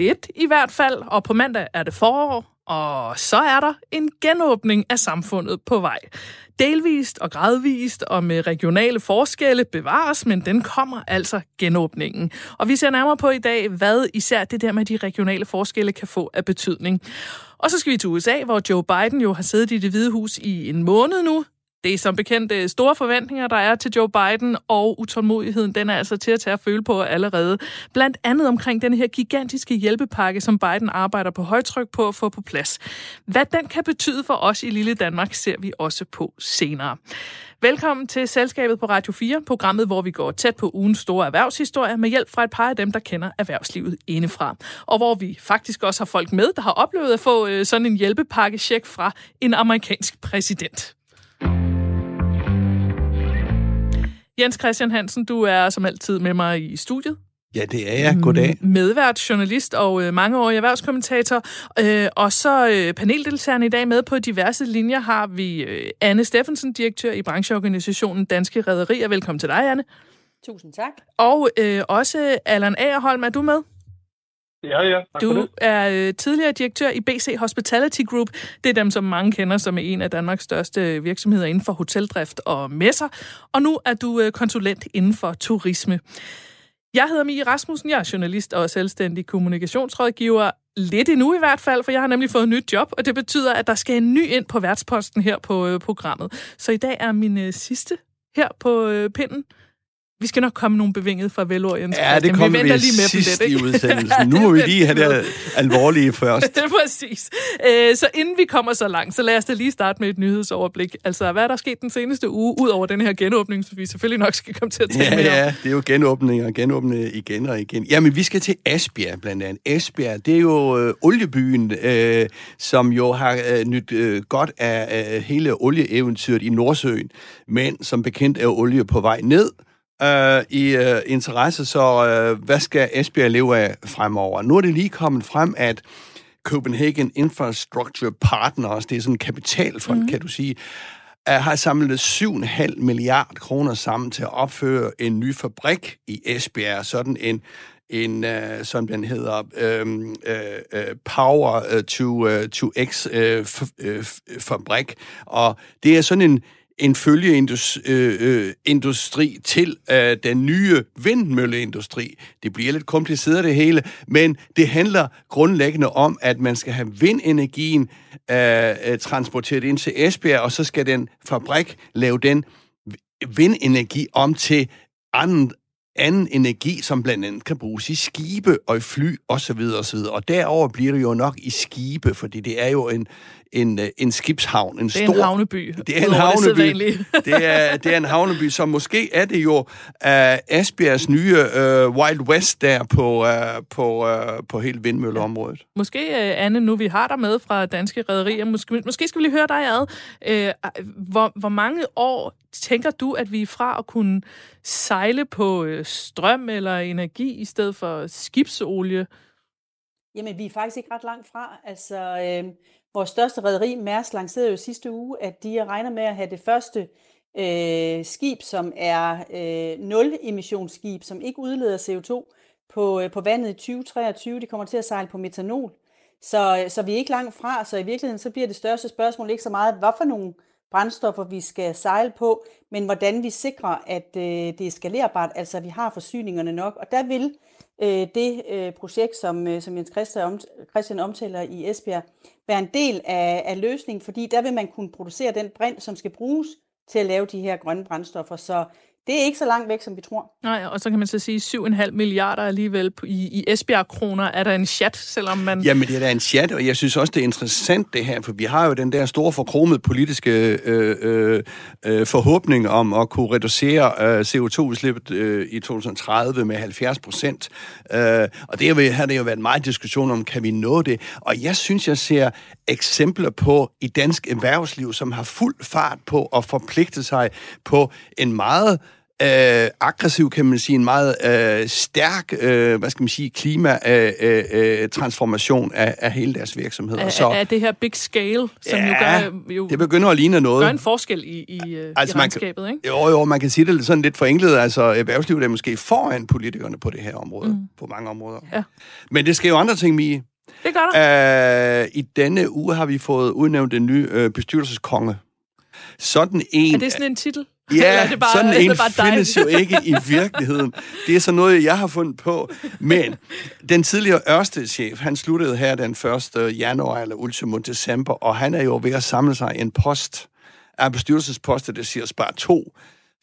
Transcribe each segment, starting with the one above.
lidt i hvert fald, og på mandag er det forår, og så er der en genåbning af samfundet på vej. Delvist og gradvist og med regionale forskelle bevares, men den kommer altså genåbningen. Og vi ser nærmere på i dag, hvad især det der med de regionale forskelle kan få af betydning. Og så skal vi til USA, hvor Joe Biden jo har siddet i det hvide hus i en måned nu. Det er som bekendt øh, store forventninger, der er til Joe Biden, og utålmodigheden den er altså til at tage at føle på allerede. Blandt andet omkring den her gigantiske hjælpepakke, som Biden arbejder på højtryk på at få på plads. Hvad den kan betyde for os i lille Danmark, ser vi også på senere. Velkommen til Selskabet på Radio 4, programmet, hvor vi går tæt på ugens store erhvervshistorie med hjælp fra et par af dem, der kender erhvervslivet indefra. Og hvor vi faktisk også har folk med, der har oplevet at få øh, sådan en hjælpepakke-check fra en amerikansk præsident. Jens Christian Hansen, du er som altid med mig i studiet. Ja, det er jeg. Goddag. Medvært, journalist og øh, mangeårig erhvervskommentator. Øh, og så øh, paneldeltagerne i dag med på diverse linjer har vi øh, Anne Steffensen, direktør i brancheorganisationen Danske Rederier. Velkommen til dig, Anne. Tusind tak. Og øh, også Allan Agerholm, er du med? Ja, ja. Tak du er øh, tidligere direktør i BC Hospitality Group. Det er dem, som mange kender som en af Danmarks største virksomheder inden for hoteldrift og messer. Og nu er du øh, konsulent inden for turisme. Jeg hedder Mie Rasmussen, jeg er journalist og selvstændig kommunikationsrådgiver. Lidt endnu i hvert fald, for jeg har nemlig fået et nyt job, og det betyder, at der skal en ny ind på værtsposten her på øh, programmet. Så i dag er min øh, sidste her på øh, pinden. Vi skal nok komme nogle bevingede farvelord, Jens Ja, det kommer vi, vi lige med sidst i udsendelsen. nu må vi lige have det alvorlige først. det er præcis. Øh, så inden vi kommer så langt, så lad os da lige starte med et nyhedsoverblik. Altså, hvad er der sket den seneste uge, ud over den her genåbning, som vi selvfølgelig nok skal komme til at tale ja, med Ja, det er jo genåbning og genåbne igen og igen. Jamen, vi skal til Esbjerg blandt andet. Esbjerg, det er jo øh, oliebyen, øh, som jo har øh, nyt øh, godt af øh, hele olieeventyret i Nordsøen, men som bekendt er olie på vej ned, øh, i øh, interesse, så øh, hvad skal Esbjerg leve af fremover? Nu er det lige kommet frem, at Copenhagen Infrastructure Partners, det er sådan en kapitalfond, mm. kan du sige, uh, har samlet 7,5 milliard kroner sammen til at opføre en ny fabrik i Esbjerg, sådan en en, uh, som den hedder, um, uh, uh, Power to, uh, to X uh, fabrik. Og det er sådan en en følgeindustri øh, øh til øh, den nye vindmølleindustri. Det bliver lidt kompliceret det hele, men det handler grundlæggende om, at man skal have vindenergien øh, øh transporteret ind til Esbjerg, og så skal den fabrik lave den vindenergi om til anden, anden energi, som blandt andet kan bruges i skibe og i fly osv. osv. Og derover bliver det jo nok i skibe, fordi det er jo en, en, øh, en skibshavn. En det er stor, en havneby. Det er en havneby. Det, det, er, det er en havneby, som måske er det jo uh, Asbjergs nye uh, Wild West der på, uh, på, uh, på hele vindmølleområdet. Måske, uh, Anne, nu vi har dig med fra Danske Rederier, måske, måske skal vi lige høre dig ad. Uh, hvor, hvor mange år tænker du, at vi er fra at kunne sejle på øh, strøm eller energi i stedet for skibsolie? Jamen, vi er faktisk ikke ret langt fra. Altså, øh, Vores største rederi, Mærsk, lancerede jo sidste uge, at de regner med at have det første øh, skib, som er øh, nul-emissionsskib, som ikke udleder CO2 på, øh, på vandet i 2023. De kommer til at sejle på metanol. Så, øh, så vi er ikke langt fra, så i virkeligheden så bliver det største spørgsmål ikke så meget, hvad for nogle brændstoffer vi skal sejle på, men hvordan vi sikrer, at øh, det er skalerbart, altså at vi har forsyningerne nok. Og der vil øh, det øh, projekt, som, øh, som Jens Christian, om, Christian omtaler i Esbjerg, være en del af, af løsningen, fordi der vil man kunne producere den brint, som skal bruges til at lave de her grønne brændstoffer. Så det er ikke så langt væk, som vi tror. Nej, og så kan man så sige 7,5 milliarder alligevel i, i Esbjerg-kroner. Er der en chat, selvom man... Jamen, det er da en chat, og jeg synes også, det er interessant det her, for vi har jo den der store forkromede politiske øh, øh, øh, forhåbning om at kunne reducere øh, CO2-udslippet øh, i 2030 med 70 procent. Øh, og det har det jo været meget diskussion om, kan vi nå det? Og jeg synes, jeg ser eksempler på i dansk erhvervsliv, som har fuld fart på at forpligte sig på en meget øh, aggressiv, kan man sige, en meget øh, stærk, øh, hvad skal man sige, klimatransformation øh, øh, af, af hele deres virksomhed. Er, så, er det her big scale, som ja, jo gør... Jo, det begynder at ligne noget. Gør en forskel i, i, øh, altså, i regnskabet, ikke? Jo, jo, man kan sige det sådan lidt forenklet. Altså, erhvervslivet er måske foran politikerne på det her område, mm. på mange områder. Ja. Men det sker jo andre ting, Mie. Det gør der. Uh, I denne uge har vi fået udnævnt en ny uh, bestyrelseskonge. Sådan en... Er det sådan en titel? Ja, det bare, sådan en bare findes jo ikke i virkeligheden. Det er så noget, jeg har fundet på. Men den tidligere Ørsted-chef, han sluttede her den 1. januar eller ultimo december, og han er jo ved at samle sig en post af bestyrelsesposter, der siger bare to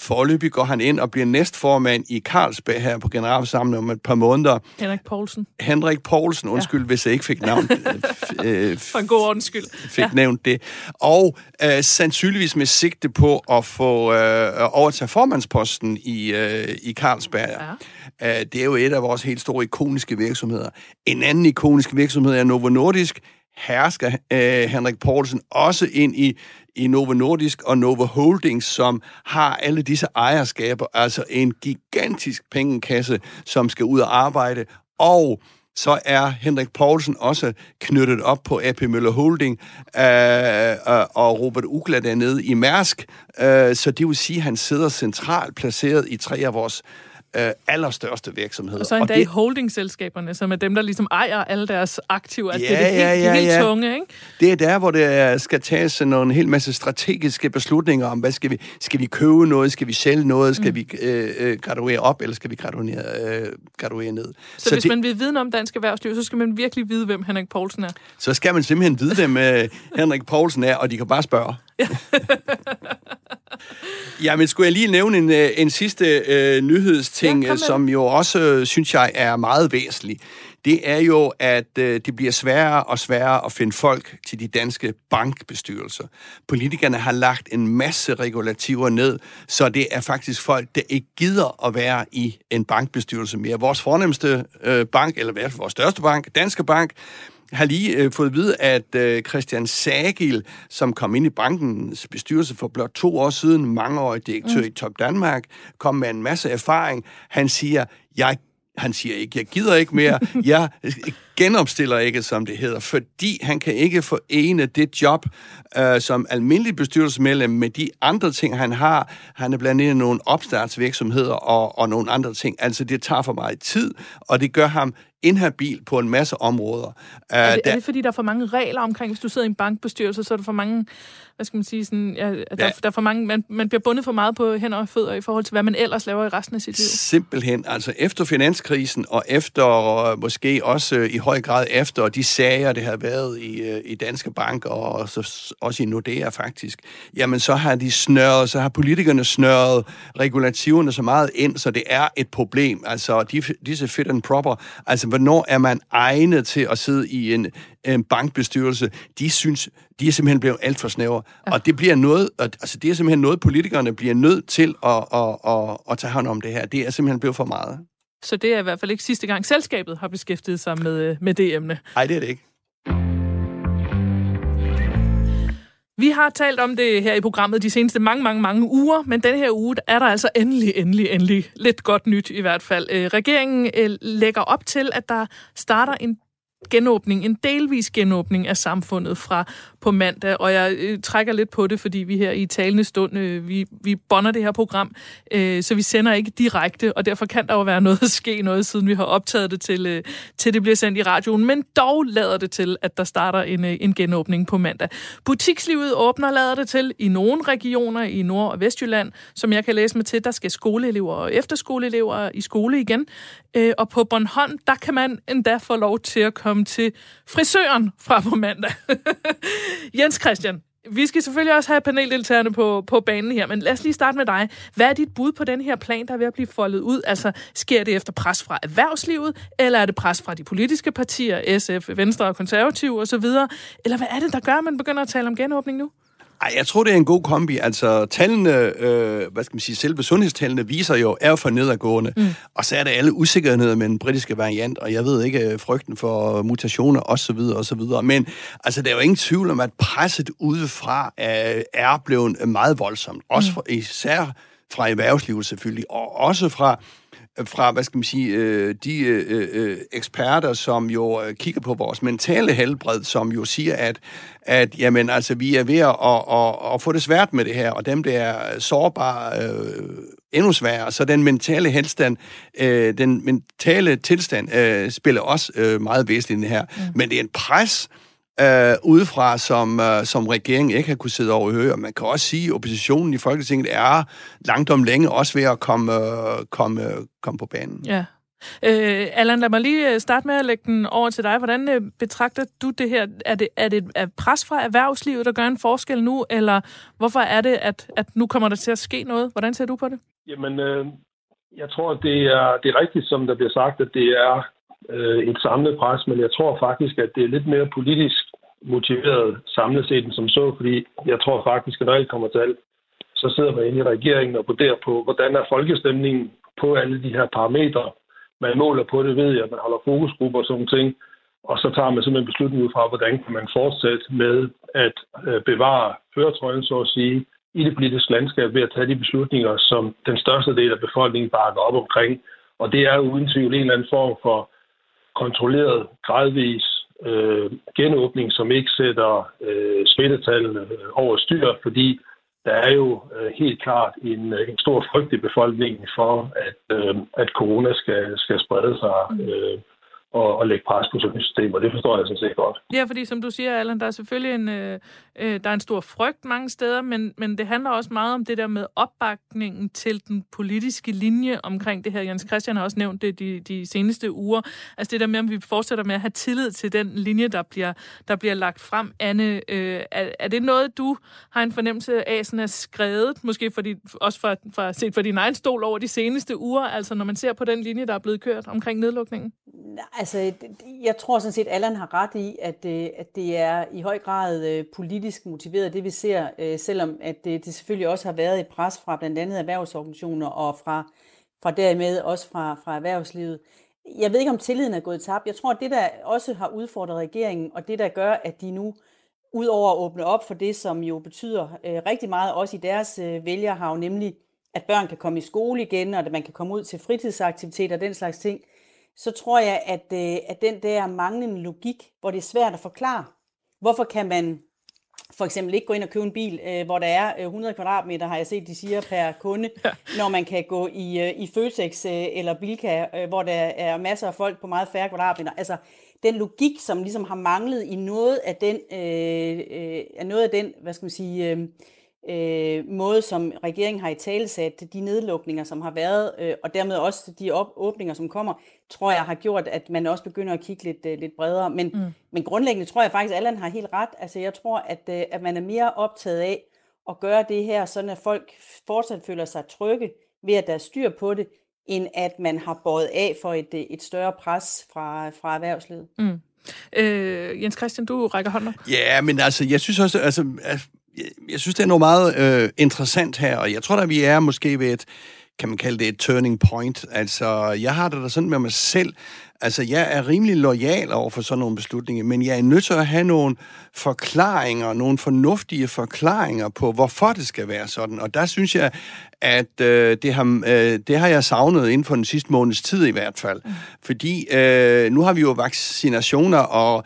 Forløbig går han ind og bliver næstformand i Carlsberg her på generalforsamlingen om et par måneder. Henrik Poulsen. Henrik Poulsen, undskyld, ja. hvis jeg ikke fik navn. øh, For en god ordens skyld. Fik ja. nævnt det. Og øh, sandsynligvis med sigte på at få øh, overtage formandsposten i, øh, i Carlsberg. Ja. Øh, det er jo et af vores helt store ikoniske virksomheder. En anden ikonisk virksomhed er Novo Nordisk, hersker øh, Henrik Poulsen også ind i i Novo Nordisk og Novo Holdings, som har alle disse ejerskaber, altså en gigantisk pengekasse, som skal ud og arbejde, og så er Henrik Poulsen også knyttet op på AP Møller Holding øh, øh og Robert Ugla dernede i Mærsk. Øh, så det vil sige, at han sidder centralt placeret i tre af vores øh, allerstørste virksomheder. Og så endda og det, i holdingselskaberne, som er dem, der ligesom ejer alle deres aktiver. Altså, ja, det er det helt, ja, ja, helt ja. tunge, ikke? Det er der, hvor det skal tages nogle helt masse strategiske beslutninger om, hvad skal vi, skal vi købe noget, skal vi sælge noget, skal mm. vi øh, øh, graduere op, eller skal vi graduere, øh, graduere ned. Så, så hvis det, man vil vide om dansk erhvervsliv, så skal man virkelig vide, hvem Henrik Poulsen er? Så skal man simpelthen vide, hvem øh, Henrik Poulsen er, og de kan bare spørge. Ja. men skulle jeg lige nævne en, øh, en sidste øh, nyhedsting, ja, som jo også, øh, synes jeg, er meget væsentlig. Det er jo, at øh, det bliver sværere og sværere at finde folk til de danske bankbestyrelser. Politikerne har lagt en masse regulativer ned, så det er faktisk folk, der ikke gider at være i en bankbestyrelse mere. Vores fornemmeste øh, bank, eller i hvert fald vores største bank, Danske Bank, har lige øh, fået at vide, at øh, Christian Sagil, som kom ind i bankens bestyrelse for blot to år siden, mangeårig direktør mm. i Top Danmark, kom med en masse erfaring. Han siger, jeg han siger ikke, jeg gider ikke mere, jeg genopstiller ikke, som det hedder, fordi han kan ikke forene det job øh, som almindelig bestyrelsesmedlem med de andre ting, han har. Han er blandt andet nogle opstartsvirksomheder og, og nogle andre ting. Altså, det tager for meget tid, og det gør ham inhabil på en masse områder. Er det, der, er det fordi, der er for mange regler omkring, hvis du sidder i en bankbestyrelse, så er der for mange, hvad skal man sige, sådan, ja, der, ja. der er for mange, man, man bliver bundet for meget på hænder og fødder i forhold til, hvad man ellers laver i resten af sit liv. Simpelthen. Altså efter finanskrisen, og efter uh, måske også uh, i høj grad efter de sager, det har været i, uh, i Danske Bank, og så, også i Nordea faktisk, jamen så har de snørret, så har politikerne snørret regulativerne så meget ind, så det er et problem. Altså de, disse fit and proper, Altså, hvornår er man egnet til at sidde i en, en bankbestyrelse? De synes, de er simpelthen blevet alt for snævre. Ja. Og det bliver noget, altså det er simpelthen noget, politikerne bliver nødt til at, at, at, at tage hånd om det her. Det er simpelthen blevet for meget. Så det er i hvert fald ikke sidste gang, selskabet har beskæftiget sig med, med det emne. Nej, det er det ikke. Vi har talt om det her i programmet de seneste mange, mange, mange uger, men denne her uge er der altså endelig, endelig, endelig lidt godt nyt i hvert fald. Øh, regeringen øh, lægger op til, at der starter en genåbning, en delvis genåbning af samfundet fra på mandag, og jeg øh, trækker lidt på det, fordi vi her i talende stund, øh, vi, vi bonder det her program, øh, så vi sender ikke direkte, og derfor kan der jo være noget at ske noget, siden vi har optaget det til, øh, til det bliver sendt i radioen, men dog lader det til, at der starter en, øh, en genåbning på mandag. Butikslivet åbner, lader det til, i nogle regioner i Nord- og Vestjylland, som jeg kan læse mig til, der skal skoleelever og efterskoleelever i skole igen, øh, og på Bornholm, der kan man endda få lov til at komme til frisøren fra på mandag. Jens Christian, vi skal selvfølgelig også have paneldeltagerne på, på banen her, men lad os lige starte med dig. Hvad er dit bud på den her plan, der er ved at blive foldet ud? Altså, sker det efter pres fra erhvervslivet, eller er det pres fra de politiske partier, SF, Venstre og Konservative osv.? Eller hvad er det, der gør, at man begynder at tale om genåbning nu? Ej, jeg tror, det er en god kombi. Altså, tallene, øh, hvad skal man sige, selve sundhedstallene viser jo, er for nedadgående. Mm. Og så er der alle usikkerheder med den britiske variant, og jeg ved ikke, øh, frygten for mutationer osv. osv. Men altså, der er jo ingen tvivl om, at presset udefra er, er blevet meget voldsomt. Også mm. for, især fra erhvervslivet selvfølgelig, og også fra fra, hvad skal man sige, øh, de øh, øh, eksperter, som jo øh, kigger på vores mentale helbred, som jo siger, at, at jamen, altså, vi er ved at, at, at, at få det svært med det her, og dem, der er sårbare, øh, endnu sværere. Så den mentale helstand, øh, den mentale tilstand øh, spiller også øh, meget væsentligt i det her. Mm. Men det er en pres, øh, udefra, som, øh, som regeringen ikke har kunne sidde over høre. Man kan også sige, at oppositionen i Folketinget er langt om længe også ved at komme, øh, komme, øh, komme på banen. Ja. Øh, Allan, lad mig lige øh, starte med at lægge den over til dig. Hvordan øh, betragter du det her? Er det, er det et pres fra erhvervslivet, der gør en forskel nu, eller hvorfor er det, at, at nu kommer der til at ske noget? Hvordan ser du på det? Jamen, øh, jeg tror, det er, det er rigtigt, som der bliver sagt, at det er øh, et samlet pres, men jeg tror faktisk, at det er lidt mere politisk motiveret samlet set end som så, fordi jeg tror faktisk, at når alt kommer til alt, så sidder man inde i regeringen og vurderer på, hvordan er folkestemningen på alle de her parametre. Man måler på det, ved jeg, man holder fokusgrupper og sådan ting, og så tager man simpelthen beslutning ud fra, hvordan kan man fortsætte med at øh, bevare føretrøjen, så at sige, i det politiske landskab ved at tage de beslutninger, som den største del af befolkningen bakker op omkring. Og det er uden tvivl en eller anden form for kontrolleret, gradvis øh, genåbning, som ikke sætter øh, smittetallene øh, over styr, fordi der er jo øh, helt klart en, øh, en stor frygt i befolkningen for, at, øh, at corona skal, skal sprede sig mm. øh, og, og lægge pres på sundhedssystemet, og det forstår jeg sådan set godt. Ja, fordi som du siger, Allan, der er selvfølgelig en, øh, øh, der er en stor frygt mange steder, men, men det handler også meget om det der med opbakningen til den politiske linje omkring det her. Jens Christian har også nævnt det de, de seneste uger. Altså det der med, om vi fortsætter med at have tillid til den linje, der bliver, der bliver lagt frem. Anne, øh, er, er det noget, du har en fornemmelse af, sådan er skrevet, måske fordi, også fra, fra, set fra din egen stol over de seneste uger, altså når man ser på den linje, der er blevet kørt omkring nedlukningen? Altså, jeg tror sådan set, at Allan har ret i, at, øh, at det er i høj grad øh, politisk motiveret, det vi ser, øh, selvom at det, det selvfølgelig også har været et pres fra blandt andet erhvervsorganisationer og fra, fra dermed også fra, fra erhvervslivet. Jeg ved ikke, om tilliden er gået tabt. Jeg tror, at det, der også har udfordret regeringen, og det, der gør, at de nu, udover at åbne op for det, som jo betyder øh, rigtig meget også i deres øh, vælgerhav, nemlig at børn kan komme i skole igen, og at man kan komme ud til fritidsaktiviteter og den slags ting, så tror jeg, at, øh, at den der manglende logik, hvor det er svært at forklare, hvorfor kan man for eksempel ikke gå ind og købe en bil, øh, hvor der er 100 kvadratmeter, har jeg set, de siger per kunde, ja. når man kan gå i, øh, i Føtex øh, eller Bilka, øh, hvor der er masser af folk på meget færre kvadratmeter. Altså, den logik, som ligesom har manglet i noget af den, øh, øh, noget af den hvad skal man sige, øh, øh, måde, som regeringen har i talesat de nedlukninger, som har været, øh, og dermed også de op- åbninger, som kommer, tror jeg har gjort, at man også begynder at kigge lidt, øh, lidt bredere. Men, mm. men grundlæggende tror jeg faktisk, at Allan har helt ret. Altså jeg tror, at, øh, at man er mere optaget af at gøre det her, sådan at folk fortsat føler sig trygge ved, at der er styr på det, end at man har båret af for et, øh, et større pres fra, fra erhvervslivet. Mm. Øh, Jens Christian, du rækker hånden Ja, men altså, jeg synes også, altså, jeg synes, det er noget meget øh, interessant her, og jeg tror at vi er måske ved et, kan man kalde det et turning point. Altså, jeg har det da sådan med mig selv, Altså, jeg er rimelig lojal over for sådan nogle beslutninger, men jeg er nødt til at have nogle forklaringer, nogle fornuftige forklaringer på, hvorfor det skal være sådan. Og der synes jeg, at øh, det, har, øh, det har jeg savnet inden for den sidste måneds tid i hvert fald. Mm. Fordi øh, nu har vi jo vaccinationer, og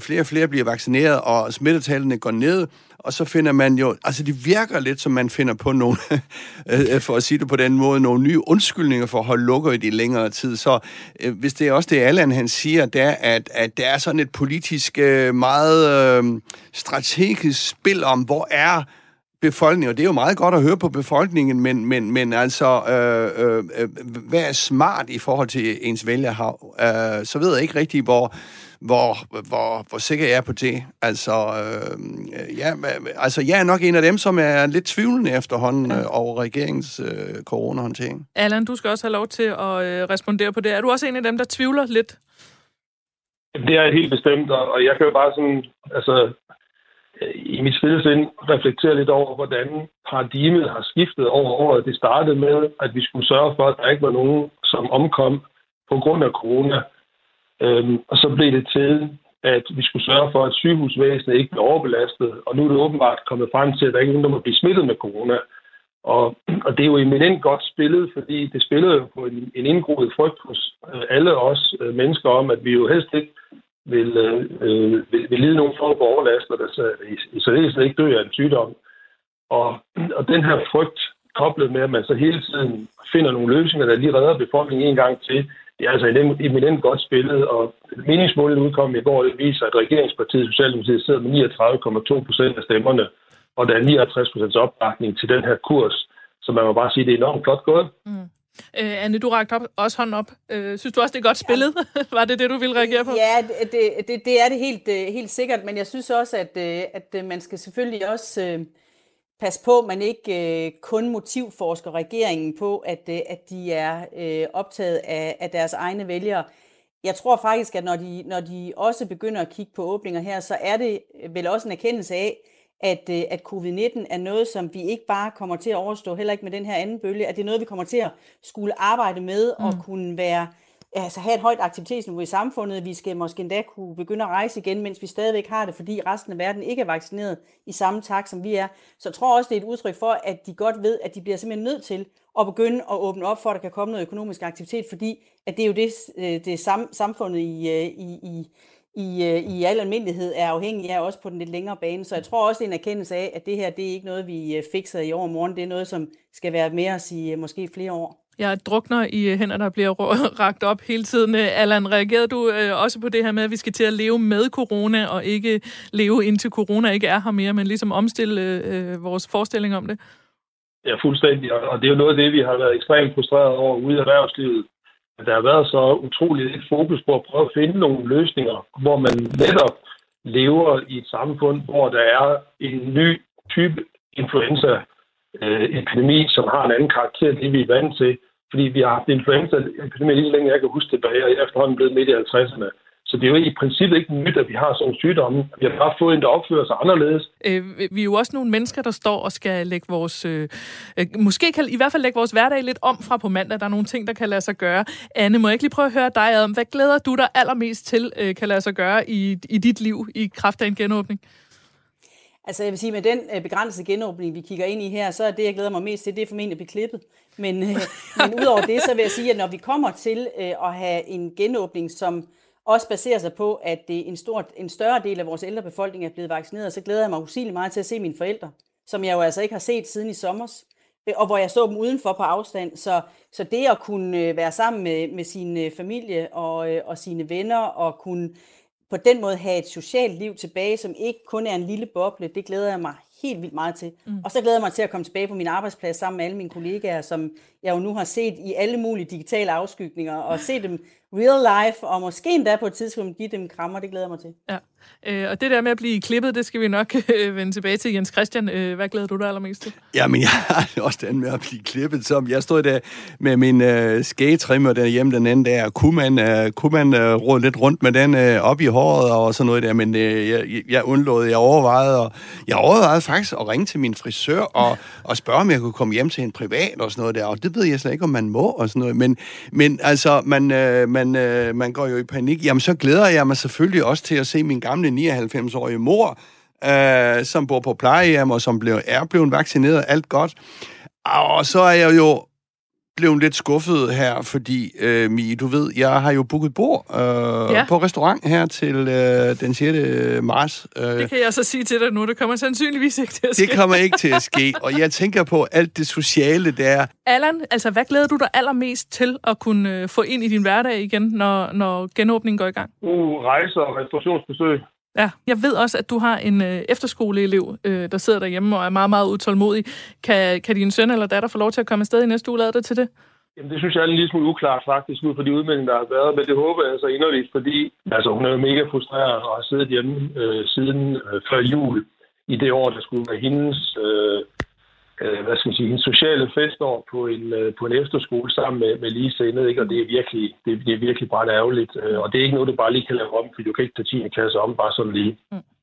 flere og flere bliver vaccineret, og smittetallene går ned, og så finder man jo, altså det virker lidt, som man finder på nogle, øh, øh, for at sige det på den måde, nogle nye undskyldninger for at holde lukket i længere tid. Så øh, hvis det er også det, Allan han siger, det er, at, at der er sådan et politisk øh, meget øh, strategisk spil om, hvor er befolkningen, og det er jo meget godt at høre på befolkningen, men, men, men altså, øh, øh, øh hvad er smart i forhold til ens vælgerhav? Øh, så ved jeg ikke rigtig, hvor, hvor, hvor, hvor sikker jeg er på det. Altså, øh, ja, altså, jeg er nok en af dem, som er lidt tvivlende efterhånden ja. øh, over regeringens øh, coronahåndtering. Allan, du skal også have lov til at øh, respondere på det. Er du også en af dem, der tvivler lidt? Det er helt bestemt, og jeg kan jo bare sådan, altså, Øh, i mit stillesind reflektere lidt over, hvordan paradigmet har skiftet over året. Det startede med, at vi skulle sørge for, at der ikke var nogen, som omkom på grund af corona. Øhm, og så blev det til, at vi skulle sørge for, at sygehusvæsenet ikke blev overbelastet. Og nu er det åbenbart kommet frem til, at der ikke er nogen, der må blive smittet med corona. Og, og det er jo eminent godt spillet, fordi det spillede jo på en, en indgroet frygt hos øh, alle os øh, mennesker om, at vi jo helst ikke vil, øh, øh, vil, vil lide nogen form for overlast, og der så, i, særdeleshed ikke dør af en sygdom. Og, og den her frygt, koblet med, at man så hele tiden finder nogle løsninger, der lige redder befolkningen en gang til, det er altså eminent godt spillet, og meningsmålet udkom i går, det viser, at regeringspartiet Socialdemokratiet sidder med 39,2 procent af stemmerne, og der er 59 procents opbakning til den her kurs. Så man må bare sige, at det er enormt godt gået. Mm. Øh, Anne, du rakte op, også hånden op. Øh, synes du også, det er godt spillet? Ja. Var det det, du ville reagere på? Ja, det, det, det er det helt, øh, helt sikkert, men jeg synes også, at, øh, at øh, man skal selvfølgelig også øh, passe på, at man ikke øh, kun motivforsker regeringen på, at, at de er øh, optaget af, af deres egne vælgere. Jeg tror faktisk, at når de, når de også begynder at kigge på åbninger her, så er det vel også en erkendelse af, at, øh, at covid-19 er noget, som vi ikke bare kommer til at overstå, heller ikke med den her anden bølge, at det er noget, vi kommer til at skulle arbejde med mm. og kunne være, altså have et højt aktivitetsniveau i samfundet. Vi skal måske endda kunne begynde at rejse igen, mens vi stadigvæk har det, fordi resten af verden ikke er vaccineret i samme takt, som vi er. Så jeg tror også, det er et udtryk for, at de godt ved, at de bliver simpelthen nødt til at begynde at åbne op for, at der kan komme noget økonomisk aktivitet, fordi at det er jo det, øh, det samfundet i, øh, i, i i, øh, i al almindelighed er afhængig af også på den lidt længere bane. Så jeg tror også, det er en erkendelse af, at det her det er ikke noget, vi øh, fikser i overmorgen. Det er noget, som skal være med os i øh, måske flere år. Jeg drukner i hænder, der bliver ragt op hele tiden. Allan, reagerede du også på det her med, at vi skal til at leve med corona, og ikke leve indtil corona ikke er her mere, men ligesom omstille øh, vores forestilling om det? Ja, fuldstændig. Og det er jo noget af det, vi har været ekstremt frustreret over ude i erhvervslivet der har været så utroligt lidt fokus på at prøve at finde nogle løsninger, hvor man netop lever i et samfund, hvor der er en ny type influenza-epidemi, øh, som har en anden karakter end det, vi er vant til. Fordi vi har haft influenza-epidemi lige så længe jeg kan huske tilbage, og jeg er efterhånden blevet midt i 50'erne. Så det er jo i princippet ikke nyt, at vi har sådan en sygdomme. Vi har bare fået en, der opfører sig anderledes. Øh, vi er jo også nogle mennesker, der står og skal lægge vores... Øh, øh, måske kan i hvert fald lægge vores hverdag lidt om fra på mandag. Der er nogle ting, der kan lade sig gøre. Anne, må jeg ikke lige prøve at høre dig om, hvad glæder du dig allermest til, øh, kan lade sig gøre i, i dit liv i kraft af en genåbning? Altså jeg vil sige, med den øh, begrænsede genåbning, vi kigger ind i her, så er det, jeg glæder mig mest til, det er formentlig at blive klippet. Men, øh, men udover det, så vil jeg sige, at når vi kommer til at have en genåbning, som også baserer sig på, at det en, stor, en større del af vores ældre befolkning er blevet vaccineret, så glæder jeg mig usigeligt meget til at se mine forældre, som jeg jo altså ikke har set siden i sommer, øh, og hvor jeg så dem udenfor på afstand. Så, så det at kunne øh, være sammen med, med sin øh, familie og, og sine venner, og kunne på den måde have et socialt liv tilbage, som ikke kun er en lille boble, det glæder jeg mig helt vildt meget til. Mm. Og så glæder jeg mig til at komme tilbage på min arbejdsplads sammen med alle mine kollegaer, som jeg jo nu har set i alle mulige digitale afskygninger, og se dem real life, og måske endda på et tidspunkt give dem krammer, det glæder jeg mig til. Ja. Øh, og det der med at blive klippet, det skal vi nok øh, vende tilbage til. Jens Christian, øh, hvad glæder du dig allermest til? Ja, men jeg har også den med at blive klippet. Som jeg stod der med min øh, skægetrimmer derhjemme den anden der. Kunne man, øh, kunne man øh, råde lidt rundt med den øh, op i håret og sådan noget der, men øh, jeg, jeg undlod, jeg overvejede, og jeg overvejede faktisk at ringe til min frisør og, og spørge, om jeg kunne komme hjem til en privat og sådan noget der, og det ved jeg slet ikke, om man må og sådan noget, men, men altså, man, øh, man, øh, man går jo i panik. Jamen, så glæder jeg mig selvfølgelig også til at se min gamle 99-årige mor, øh, som bor på plejehjem og som blev, er blevet vaccineret, alt godt. Og så er jeg jo blevet lidt skuffet her, fordi, øh, Mi, du ved, jeg har jo booket bord øh, ja. på restaurant her til øh, den 6. marts. Øh, det kan jeg så sige til dig nu, det kommer sandsynligvis ikke til at ske. Det kommer ikke til at ske, og jeg tænker på alt det sociale der. Allan, altså hvad glæder du dig allermest til at kunne øh, få ind i din hverdag igen, når, når genåbningen går i gang? Uh, rejser og restaurationsbesøg. Ja, jeg ved også, at du har en øh, efterskoleelev, øh, der sidder derhjemme og er meget, meget utålmodig. Kan, kan din søn eller datter få lov til at komme afsted i næste uge? Lader det til det? Jamen, det synes jeg er en lille smule uklart faktisk, ud fra de udmeldinger, der har været. Men det håber jeg altså inderligt, fordi altså, hun er jo mega frustreret og har siddet hjemme øh, siden øh, før jul i det år, der skulle være hendes øh, øh, hvad skal man sige, en sociale festår på en, øh, på en efterskole sammen med, med ligesindede, ikke? og det er virkelig, det, det er virkelig bare ærgerligt. Øh, og det er ikke noget, du bare lige kan lave om, for du kan ikke tage 10. klasse om bare sådan lige. Mm.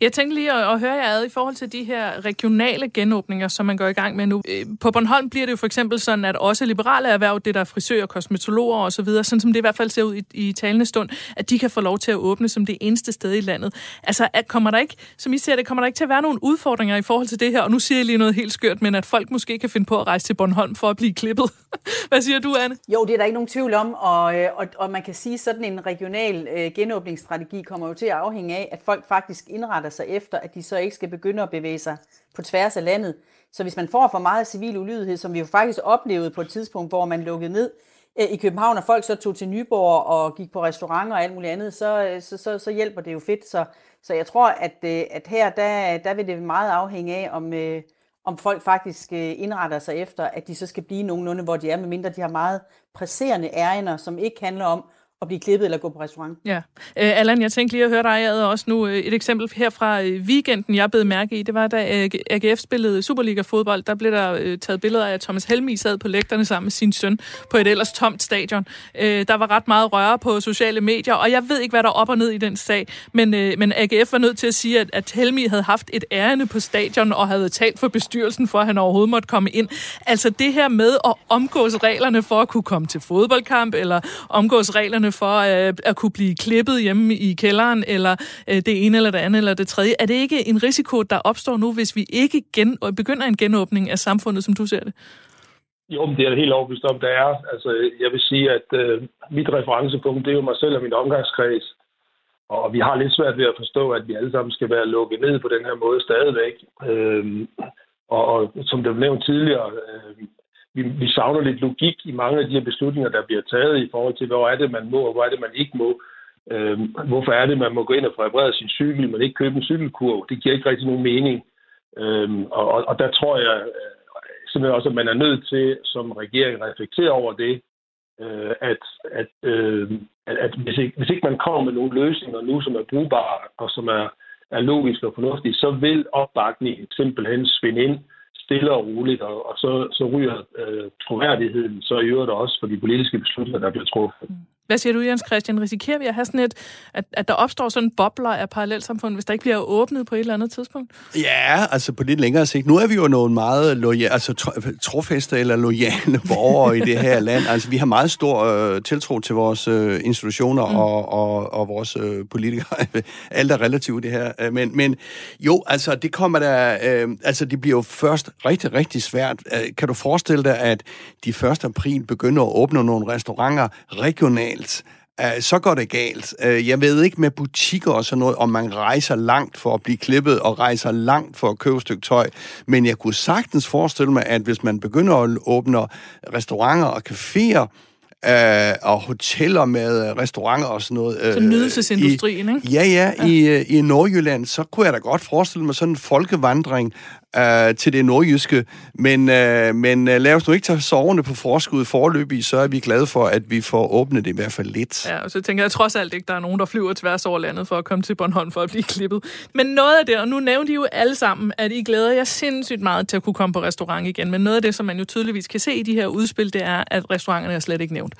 Jeg tænkte lige at, at høre jer ad i forhold til de her regionale genåbninger, som man går i gang med nu. Øh, på Bornholm bliver det jo for eksempel sådan, at også liberale erhverv, det der er frisører, kosmetologer osv., så videre, sådan som det i hvert fald ser ud i, i talende stund, at de kan få lov til at åbne som det eneste sted i landet. Altså, at kommer der ikke, som I ser det, kommer der ikke til at være nogen udfordringer i forhold til det her? Og nu siger jeg lige noget helt skørt, men at folk måske kan finde på at rejse til Bornholm for at blive klippet. Hvad siger du, Anne? Jo, det er der ikke nogen tvivl om, og, øh, og, og man kan sige, sådan en regional øh, genåbningsstrategi kommer jo til at afhænge af, at folk faktisk indretter sig efter, at de så ikke skal begynde at bevæge sig på tværs af landet. Så hvis man får for meget civil ulydighed, som vi jo faktisk oplevede på et tidspunkt, hvor man lukkede ned øh, i København, og folk så tog til Nyborg og gik på restauranter og alt muligt andet, så, øh, så, så, så hjælper det jo fedt. Så, så jeg tror, at, øh, at her der, der vil det meget afhænge af, om, om folk faktisk indretter sig efter, at de så skal blive nogenlunde, hvor de er, medmindre de har meget presserende ærender, som ikke handler om at blive klippet eller gå på restaurant. Ja. Uh, Allan, jeg tænkte lige at høre dig ad også nu. Øh, et eksempel her fra øh, weekenden, jeg blev mærke i, det var, da AGF spillede Superliga-fodbold, der blev der uh, taget billeder af, at Thomas Helmi sad på lægterne sammen med sin søn på et ellers tomt stadion. Uh, der var ret meget røre på sociale medier, og jeg ved ikke, hvad der er op og ned i den sag, men, uh, men AGF var nødt til at sige, at, at Helmi havde haft et ærende på stadion og havde talt for bestyrelsen for, at han overhovedet måtte komme ind. Altså det her med at omgås reglerne for at kunne komme til fodboldkamp, eller omgås reglerne for øh, at kunne blive klippet hjemme i kælderen, eller øh, det ene eller det andet eller det tredje. Er det ikke en risiko, der opstår nu, hvis vi ikke gen, begynder en genåbning af samfundet, som du ser det? Jo, men det er helt overbevist om, der er. Altså, jeg vil sige, at øh, mit referencepunkt, det er jo mig selv og min omgangskreds. Og vi har lidt svært ved at forstå, at vi alle sammen skal være lukket ned på den her måde stadigvæk. Øh, og, og som det blev nævnt tidligere, øh, vi, vi savner lidt logik i mange af de her beslutninger, der bliver taget i forhold til, hvor er det, man må, og hvor er det, man ikke må. Øh, hvorfor er det, man må gå ind og forberede sin cykel, men ikke købe en cykelkurv? Det giver ikke rigtig nogen mening. Øh, og, og og der tror jeg øh, simpelthen også, at man er nødt til som regering at reflektere over det, øh, at, at, øh, at, at hvis, ikke, hvis ikke man kommer med nogle løsninger nu, som er brugbare og som er, er logiske og fornuftige, så vil opbakningen simpelthen svinde ind stille og roligt, og, og så, så ryger øh, troværdigheden så i øvrigt også for de politiske beslutninger, der bliver truffet. Mm. Hvad siger du, Jens Christian? Risikerer vi at have sådan et, at, at der opstår sådan bobler af parallelsamfund, hvis der ikke bliver åbnet på et eller andet tidspunkt? Ja, altså på lidt længere sigt. Nu er vi jo nogle meget loja, altså trofæste eller lojale borgere i det her land. Altså vi har meget stor øh, tiltro til vores øh, institutioner mm. og, og, og vores øh, politikere. Alt er relativt det her. Øh, men, men jo, altså det kommer der, øh, altså det bliver jo først rigtig, rigtig svært. Øh, kan du forestille dig, at de 1. april begynder at åbne nogle restauranter regionalt galt. Uh, så går det galt. Uh, jeg ved ikke med butikker og sådan noget, om man rejser langt for at blive klippet og rejser langt for at købe et stykke tøj. Men jeg kunne sagtens forestille mig, at hvis man begynder at åbne restauranter og caféer, øh, og hoteller med restauranter og sådan noget. Øh, så nydelsesindustrien, i, ikke? Ja, ja, ja. I, øh, i Nordjylland, så kunne jeg da godt forestille mig sådan en folkevandring øh, til det nordjyske. Men, øh, men øh, lad os nu ikke tage sovende på forskud forløbig, så er vi glade for, at vi får åbnet det i hvert fald lidt. Ja, og så tænker jeg trods alt ikke, der er nogen, der flyver tværs over landet for at komme til Bornholm for at blive klippet. Men noget af det, og nu nævnte I jo alle sammen, at I glæder jer sindssygt meget til at kunne komme på restaurant igen. Men noget af det, som man jo tydeligvis kan se i de her udspil, det er, at restauranterne er slet ikke nævnt.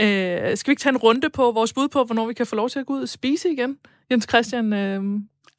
Øh, skal vi ikke tage en runde på vores bud på, hvornår vi kan få lov til at gå ud og spise igen? Jens Christian, øh,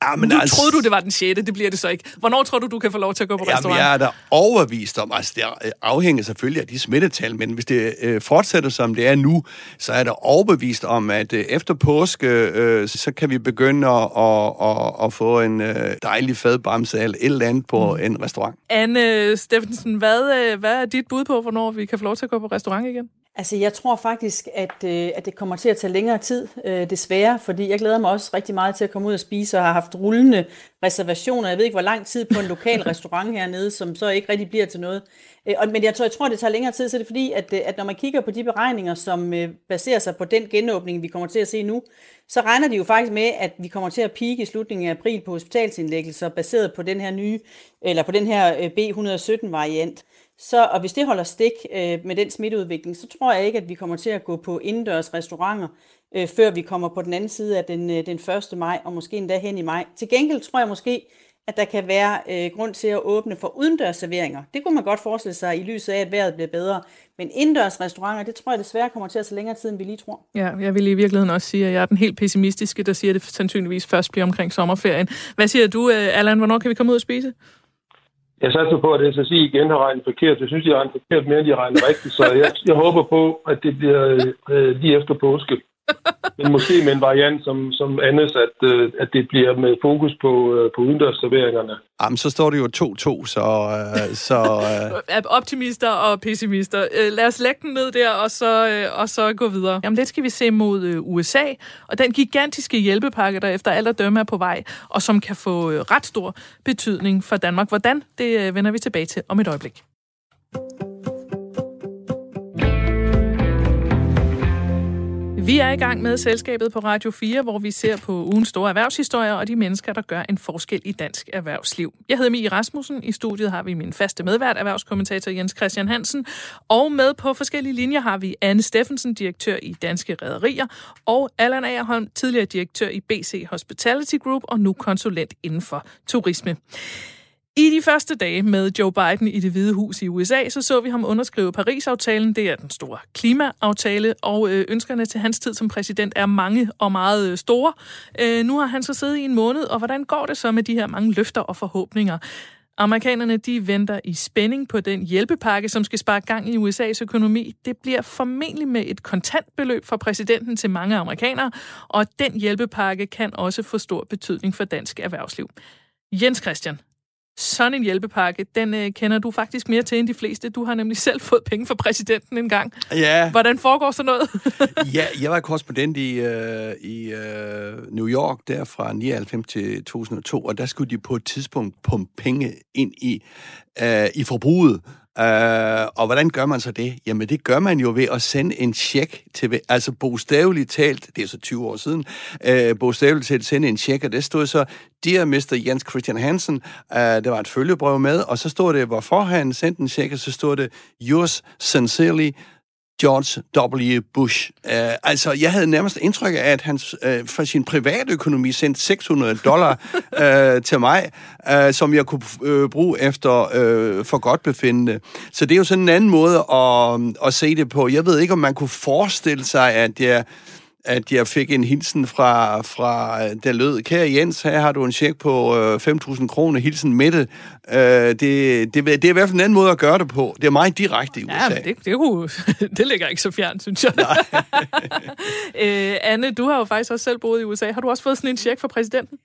Ja, men nu altså, troede du, det var den 6. Det bliver det så ikke. Hvornår tror du, du kan få lov til at gå på jamen, restaurant? Jeg er da overvist om, altså det øh, afhænger selvfølgelig af de smittetal, men hvis det øh, fortsætter som det er nu, så er der overbevist om, at øh, efter påske, øh, så kan vi begynde at, at, at, at få en øh, dejlig fadbamse eller et eller andet på mm. en restaurant. Anne Steffensen, hvad, øh, hvad er dit bud på, hvornår vi kan få lov til at gå på restaurant igen? Altså, jeg tror faktisk, at, øh, at det kommer til at tage længere tid, øh, desværre, fordi jeg glæder mig også rigtig meget til at komme ud og spise, og har haft rullende reservationer. Jeg ved ikke, hvor lang tid på en lokal restaurant hernede, som så ikke rigtig bliver til noget. Øh, men jeg tror, jeg tror, det tager længere tid, så det er fordi, at, at når man kigger på de beregninger, som baserer sig på den genåbning, vi kommer til at se nu, så regner de jo faktisk med, at vi kommer til at pike i slutningen af april på hospitalsindlæggelser, baseret på den her nye, eller på den her B117-variant. Så, og hvis det holder stik øh, med den smitteudvikling, så tror jeg ikke, at vi kommer til at gå på indendørs restauranter, øh, før vi kommer på den anden side af den, øh, den 1. maj, og måske endda hen i maj. Til gengæld tror jeg måske, at der kan være øh, grund til at åbne for udendørs serveringer. Det kunne man godt forestille sig i lyset af, at vejret bliver bedre. Men indendørs restauranter, det tror jeg desværre kommer til at tage længere tid, end vi lige tror. Ja, jeg vil i virkeligheden også sige, at jeg er den helt pessimistiske, der siger, at det sandsynligvis først bliver omkring sommerferien. Hvad siger du, øh, Allan? Hvornår kan vi komme ud og spise? Jeg satser på, at SSI igen har regnet forkert. Jeg synes, de har regnet forkert mere, end de har regnet rigtigt. Så jeg, jeg håber på, at det bliver øh, øh lige efter påske. Men måske med en variant som, som andet, at, øh, at det bliver med fokus på, øh, på udendørsserveringerne. Jamen, så står det jo 2-2, så... Øh, så øh. Optimister og pessimister. Lad os lægge den ned der, og så, øh, og så gå videre. Jamen, lidt skal vi se mod øh, USA, og den gigantiske hjælpepakke, der efter alt at dømme er på vej, og som kan få øh, ret stor betydning for Danmark. Hvordan? Det øh, vender vi tilbage til om et øjeblik. Vi er i gang med selskabet på Radio 4, hvor vi ser på ugens store erhvervshistorier og de mennesker, der gør en forskel i dansk erhvervsliv. Jeg hedder Mie Rasmussen. I studiet har vi min faste medvært, erhvervskommentator Jens Christian Hansen. Og med på forskellige linjer har vi Anne Steffensen, direktør i Danske Rederier, og Allan Agerholm, tidligere direktør i BC Hospitality Group og nu konsulent inden for turisme. I de første dage med Joe Biden i det hvide hus i USA, så så vi ham underskrive Paris-aftalen. Det er den store klimaaftale, og øh, ønskerne til hans tid som præsident er mange og meget øh, store. Øh, nu har han så siddet i en måned, og hvordan går det så med de her mange løfter og forhåbninger? Amerikanerne de venter i spænding på den hjælpepakke, som skal spare gang i USA's økonomi. Det bliver formentlig med et kontantbeløb fra præsidenten til mange amerikanere, og den hjælpepakke kan også få stor betydning for dansk erhvervsliv. Jens Christian, sådan en hjælpepakke, den øh, kender du faktisk mere til end de fleste. Du har nemlig selv fået penge fra præsidenten en gang. Ja. Hvordan foregår sådan noget? ja, jeg var korrespondent i, øh, i øh, New York, der fra 99 til 2002, og der skulle de på et tidspunkt pumpe penge ind i, øh, i forbruget Øh, og hvordan gør man så det? Jamen, det gør man jo ved at sende en check til, altså bogstaveligt talt, det er så 20 år siden, øh, bogstaveligt talt sende en check, og det stod så, Dear Mr. Jens Christian Hansen, øh, der var et følgebrev med, og så stod det, hvorfor han sendte en check, og så stod det, Yours sincerely, George W. Bush. Uh, altså, jeg havde nærmest indtryk af, at han uh, for sin private økonomi sendte 600 dollar uh, til mig, uh, som jeg kunne uh, bruge efter uh, for godt befindende. Så det er jo sådan en anden måde at, at se det på. Jeg ved ikke, om man kunne forestille sig, at jeg at jeg fik en hilsen fra, fra der lød, kære Jens, her har du en check på øh, 5.000 kroner, hilsen Mette. Øh, det, det, det er i hvert fald en anden måde at gøre det på. Det er meget direkte i USA. Ja, det, det, kunne, det ligger ikke så fjern, synes jeg. øh, Anne, du har jo faktisk også selv boet i USA. Har du også fået sådan en check fra præsidenten?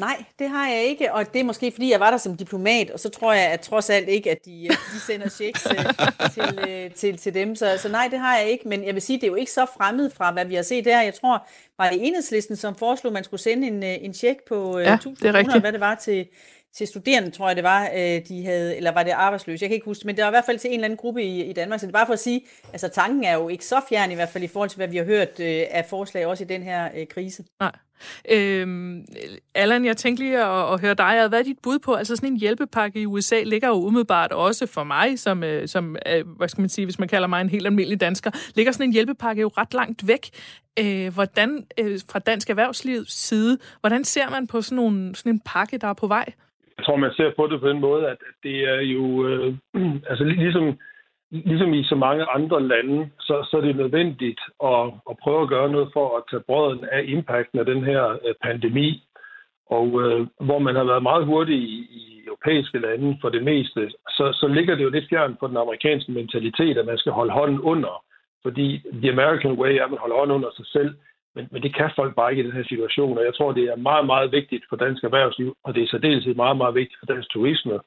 Nej, det har jeg ikke, og det er måske fordi, jeg var der som diplomat, og så tror jeg at trods alt ikke, at de, de sender checks øh, til, øh, til, til dem. Så, så nej, det har jeg ikke, men jeg vil sige, det er jo ikke så fremmed fra, hvad vi har set der. Jeg tror, var det enhedslisten, som foreslog, at man skulle sende en, øh, en check på ja, 1000 kroner, hvad det var til, til studerende, tror jeg det var, de havde, eller var det arbejdsløse, jeg kan ikke huske men det var i hvert fald til en eller anden gruppe i, i Danmark, så det er bare for at sige, altså tanken er jo ikke så fjern i hvert fald i forhold til, hvad vi har hørt af forslag også i den her krise. Nej. Øhm, Allan, jeg tænkte lige at, at høre dig. Hvad er dit bud på? Altså sådan en hjælpepakke i USA ligger jo umiddelbart også for mig, som, øh, som øh, hvad skal man sige, hvis man kalder mig en helt almindelig dansker, ligger sådan en hjælpepakke jo ret langt væk. Øh, hvordan, øh, fra dansk erhvervslivs side, hvordan ser man på sådan, nogle, sådan en pakke, der er på vej? Jeg tror, man ser på det på den måde, at det er jo, øh, altså ligesom ligesom i så mange andre lande, så, så er det nødvendigt at, at prøve at gøre noget for at tage brøden af impacten af den her øh, pandemi. Og øh, hvor man har været meget hurtig i, i europæiske lande for det meste, så, så ligger det jo lidt fjern på den amerikanske mentalitet, at man skal holde hånden under. Fordi the American way er, at man holder hånden under sig selv. Men, men det kan folk bare ikke i den her situation, og jeg tror, det er meget, meget vigtigt for dansk erhvervsliv, og det er særdeles meget, meget vigtigt for dansk turisme,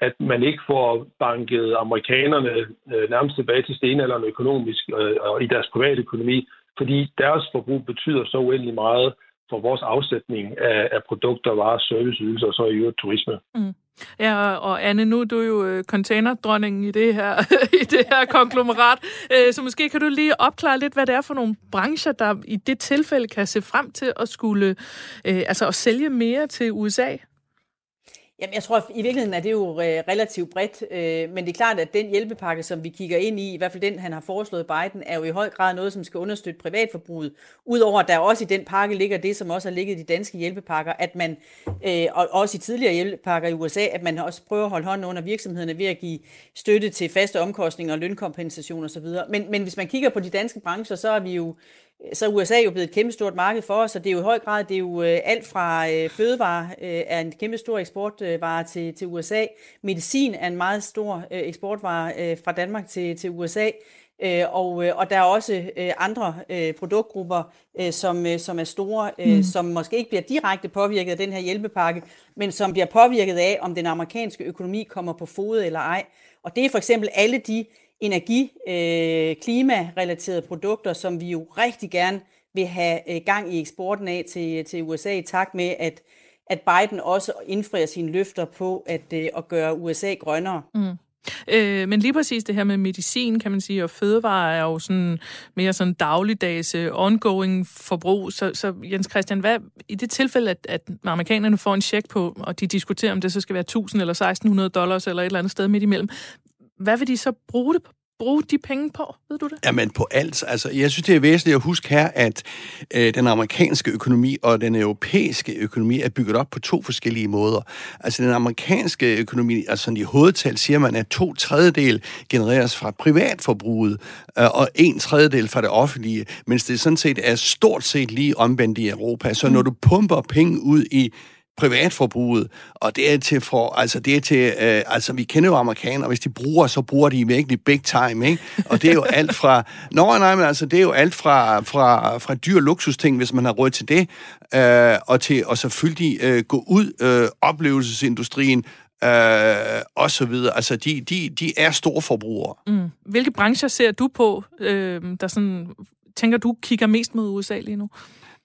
at man ikke får banket amerikanerne øh, nærmest tilbage til stenalderen økonomisk øh, og i deres private økonomi, fordi deres forbrug betyder så uendelig meget for vores afsætning af, af produkter, varer, serviceydelser og så i øvrigt turisme. Mm. Ja, og Anne, nu er du jo øh, containerdronningen i det her, i det her konglomerat, øh, så måske kan du lige opklare lidt, hvad det er for nogle brancher, der i det tilfælde kan se frem til at skulle, øh, altså at sælge mere til USA? Jamen, jeg tror, i virkeligheden er det jo øh, relativt bredt, øh, men det er klart, at den hjælpepakke, som vi kigger ind i, i hvert fald den, han har foreslået Biden, er jo i høj grad noget, som skal understøtte privatforbruget. Udover at der også i den pakke ligger det, som også har ligget i de danske hjælpepakker, at man, øh, og også i tidligere hjælpepakker i USA, at man også prøver at holde hånden under virksomhederne ved at give støtte til faste omkostninger og lønkompensation osv. Men, men hvis man kigger på de danske brancher, så er vi jo så er USA jo blevet et kæmpestort marked for os, og det er jo i høj grad, det er jo øh, alt fra øh, fødevare øh, er en kæmpestor eksportvare til, til USA. Medicin er en meget stor eksportvare fra Danmark til, til USA. Og, og der er også andre produktgrupper, som, som er store, mm. som måske ikke bliver direkte påvirket af den her hjælpepakke, men som bliver påvirket af, om den amerikanske økonomi kommer på fod eller ej. Og det er for eksempel alle de energi, øh, klimarelaterede produkter, som vi jo rigtig gerne vil have øh, gang i eksporten af til, til USA i takt med, at, at Biden også indfrier sine løfter på at, øh, at gøre USA grønnere. Mm. Øh, men lige præcis det her med medicin, kan man sige, og fødevare er jo sådan mere sådan dagligdags øh, ongoing forbrug. Så, så Jens Christian, hvad i det tilfælde, at, at amerikanerne får en check på, og de diskuterer, om det så skal være 1000 eller 1600 dollars eller et eller andet sted midt imellem, hvad vil de så bruge det bruge de penge på? Ved du det? Jamen på alt. Altså, jeg synes, det er væsentligt at huske her, at øh, den amerikanske økonomi og den europæiske økonomi er bygget op på to forskellige måder. Altså den amerikanske økonomi, altså i hovedtal siger man, at to tredjedel genereres fra privatforbruget, øh, og en tredjedel fra det offentlige, mens det sådan set er stort set lige omvendt i Europa. Så når mm. du pumper penge ud i privatforbruget, og det er til for, altså det er til, øh, altså vi kender jo amerikanere, hvis de bruger, så bruger de virkelig big time, ikke? Og det er jo alt fra, nå nej, men altså det er jo alt fra, fra, fra dyr luksusting, hvis man har råd til det, øh, og til og selvfølgelig øh, gå ud, øh, oplevelsesindustrien, øh, og så videre. Altså, de, de, de er store forbrugere. Mm. Hvilke brancher ser du på, øh, der sådan, tænker du, kigger mest mod USA lige nu?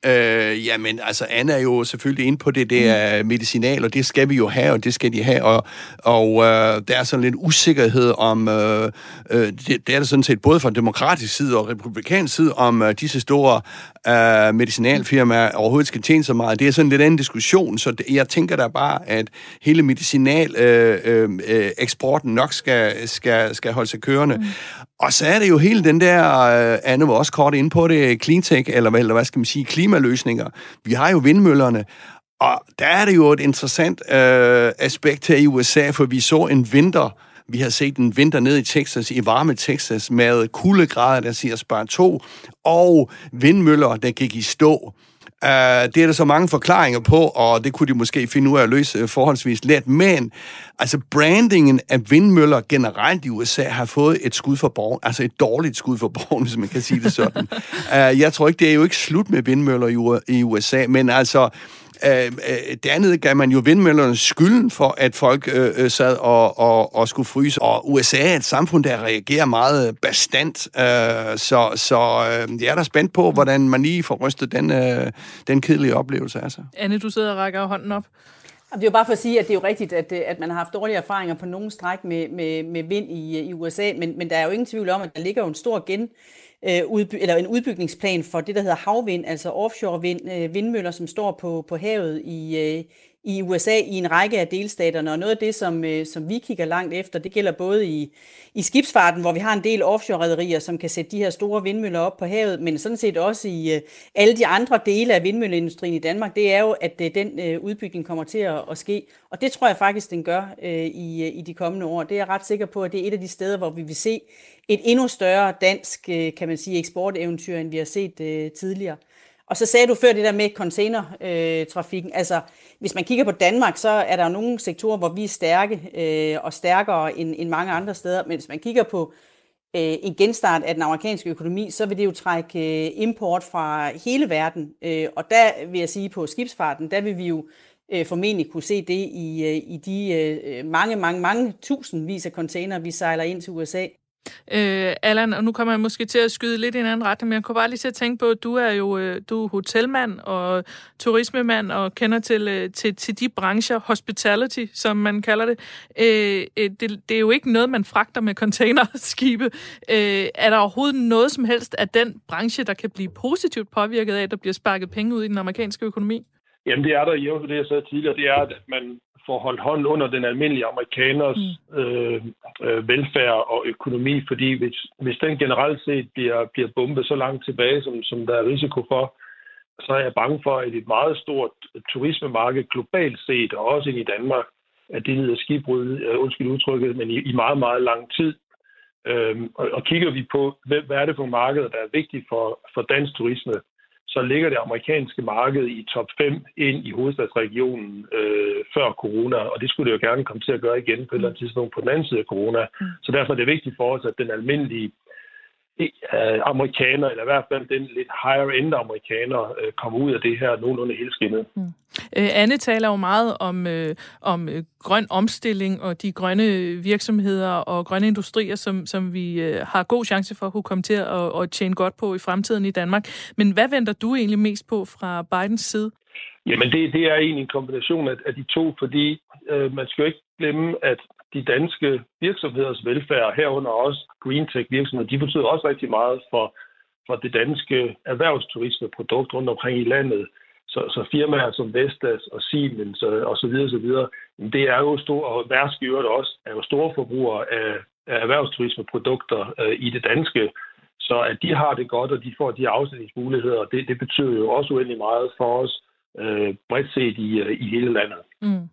Øh, jamen, altså, Anna er jo selvfølgelig inde på det, det er medicinal, og det skal vi jo have, og det skal de have, og, og øh, der er sådan lidt usikkerhed om, øh, øh, det, det er der sådan set både fra demokratisk side og republikansk side, om øh, disse store øh, medicinalfirmaer overhovedet skal tjene så meget. Det er sådan lidt anden diskussion, så det, jeg tænker da bare, at hele medicinal øh, øh, øh eksporten nok skal, skal, skal holde sig kørende. Mm. Og så er det jo hele den der, øh, Anne var også kort ind på det, cleantech, eller, eller hvad skal man sige, klimaløsninger. Vi har jo vindmøllerne, og der er det jo et interessant øh, aspekt her i USA, for vi så en vinter, vi har set en vinter ned i Texas, i varme Texas, med kuldegrader, der siger spar 2, og vindmøller, der gik i stå. Uh, det er der så mange forklaringer på, og det kunne de måske finde ud af at løse uh, forholdsvis let. Men altså brandingen af vindmøller generelt i USA har fået et skud for borgen, altså et dårligt skud for borgen, hvis man kan sige det sådan. uh, jeg tror ikke, det er jo ikke slut med vindmøller i USA, men altså Øh, øh, det andet gav man jo vindmøllerne skylden for, at folk øh, øh, sad og, og, og skulle fryse. Og USA er et samfund, der reagerer meget bestandt. Øh, så så øh, jeg er da spændt på, hvordan man lige får rystet den, øh, den kedelige oplevelse. Altså. Anne, du sidder og rækker hånden op. Det er jo bare for at sige, at det er jo rigtigt, at, at man har haft dårlige erfaringer på nogle stræk med, med, med vind i, i USA, men, men der er jo ingen tvivl om, at der ligger jo en stor gen øh, udby- eller en udbygningsplan for det, der hedder havvind, altså offshore vind, øh, vindmøller, som står på, på havet i, øh, i USA i en række af delstaterne. Og noget af det, som, øh, som vi kigger langt efter, det gælder både i, i skibsfarten, hvor vi har en del offshore-rederier, som kan sætte de her store vindmøller op på havet, men sådan set også i øh, alle de andre dele af vindmølleindustrien i Danmark, det er jo, at øh, den øh, udbygning kommer til at, at ske. Og det tror jeg faktisk, den gør øh, i, øh, i de kommende år. Det er jeg ret sikker på, at det er et af de steder, hvor vi vil se et endnu større dansk, øh, kan man sige, eksporteventyr, end vi har set øh, tidligere. Og så sagde du før det der med containertrafikken. Øh, altså, hvis man kigger på Danmark, så er der jo nogle sektorer, hvor vi er stærke øh, og stærkere end, end mange andre steder. Men hvis man kigger på øh, en genstart af den amerikanske økonomi, så vil det jo trække øh, import fra hele verden. Øh, og der vil jeg sige, på skibsfarten, der vil vi jo øh, formentlig kunne se det i, øh, i de øh, mange, mange, mange tusindvis af container, vi sejler ind til USA. Øh, Allan, og nu kommer jeg måske til at skyde lidt i en anden retning, men jeg kunne bare lige til at tænke på, at du er jo øh, du er hotelmand og turismemand og kender til, øh, til, til de brancher, hospitality, som man kalder det. Øh, øh, det. Det er jo ikke noget, man fragter med containerskibe. Øh, er der overhovedet noget som helst af den branche, der kan blive positivt påvirket af, at der bliver sparket penge ud i den amerikanske økonomi? Jamen det er der, jævnt det jeg sagde tidligere, det er, at man får holdt hånd under den almindelige amerikaners mm. øh, øh, velfærd og økonomi, fordi hvis, hvis den generelt set bliver, bliver bumpet så langt tilbage, som, som der er risiko for, så er jeg bange for, at et meget stort turismemarked globalt set, og også ind i Danmark, at det lider skibbrud, uh, undskyld udtrykket, men i, i meget, meget lang tid. Øhm, og, og kigger vi på, hvad, hvad er det for markeder, der er vigtigt for, for dansk turisme, så ligger det amerikanske marked i top 5 ind i hovedstadsregionen øh, før corona, og det skulle det jo gerne komme til at gøre igen på et eller andet tidspunkt på den anden side af corona. Mm. Så derfor er det vigtigt for os, at den almindelige øh, amerikaner, eller i hvert fald den lidt higher-end amerikaner, øh, kommer ud af det her nogenlunde helskindet. Mm. Øh, Anne taler jo meget om, øh, om øh, grøn omstilling og de grønne virksomheder og grønne industrier, som, som vi øh, har god chance for at kunne komme til at, at tjene godt på i fremtiden i Danmark. Men hvad venter du egentlig mest på fra Bidens side? Jamen, det, det er egentlig en kombination af, af de to, fordi øh, man skal jo ikke glemme, at de danske virksomheders velfærd, herunder også green tech virksomheder, de betyder også rigtig meget for, for det danske erhvervsturismeprodukt rundt omkring i landet. Så, så firmaer som Vestas og Siemens og, og så videre, så videre, det er jo store, og Mærsk i øvrigt også, er jo store forbrugere af, af erhvervsturismeprodukter øh, i det danske. Så at de har det godt, og de får de afsætningsmuligheder, det, det betyder jo også uendelig meget for os øh, bredt set i, øh, i hele landet. Mm.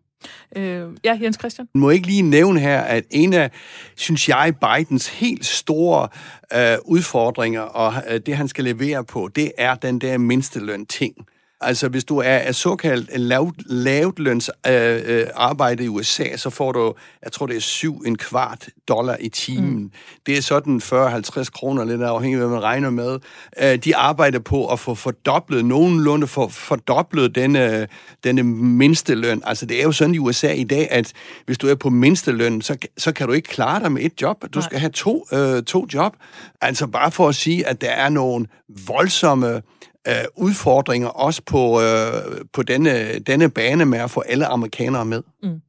Øh, ja, Jens Christian? Må ikke lige nævne her, at en af, synes jeg, Bidens helt store øh, udfordringer, og øh, det han skal levere på, det er den der mindsteløn-ting. Altså, hvis du er, er såkaldt lav, lavt løns øh, øh, arbejde i USA, så får du, jeg tror, det er syv en kvart dollar i timen. Mm. Det er sådan 40-50 kroner, lidt afhængigt af, hvad man regner med. Øh, de arbejder på at få fordoblet, nogenlunde for fordoblet denne, denne mindsteløn. Altså, det er jo sådan i USA i dag, at hvis du er på mindsteløn, så, så kan du ikke klare dig med et job. Du Nej. skal have to, øh, to job. Altså, bare for at sige, at der er nogle voldsomme øh, udfordringer også på, øh, på denne, denne bane med at få alle amerikanere med. Mm.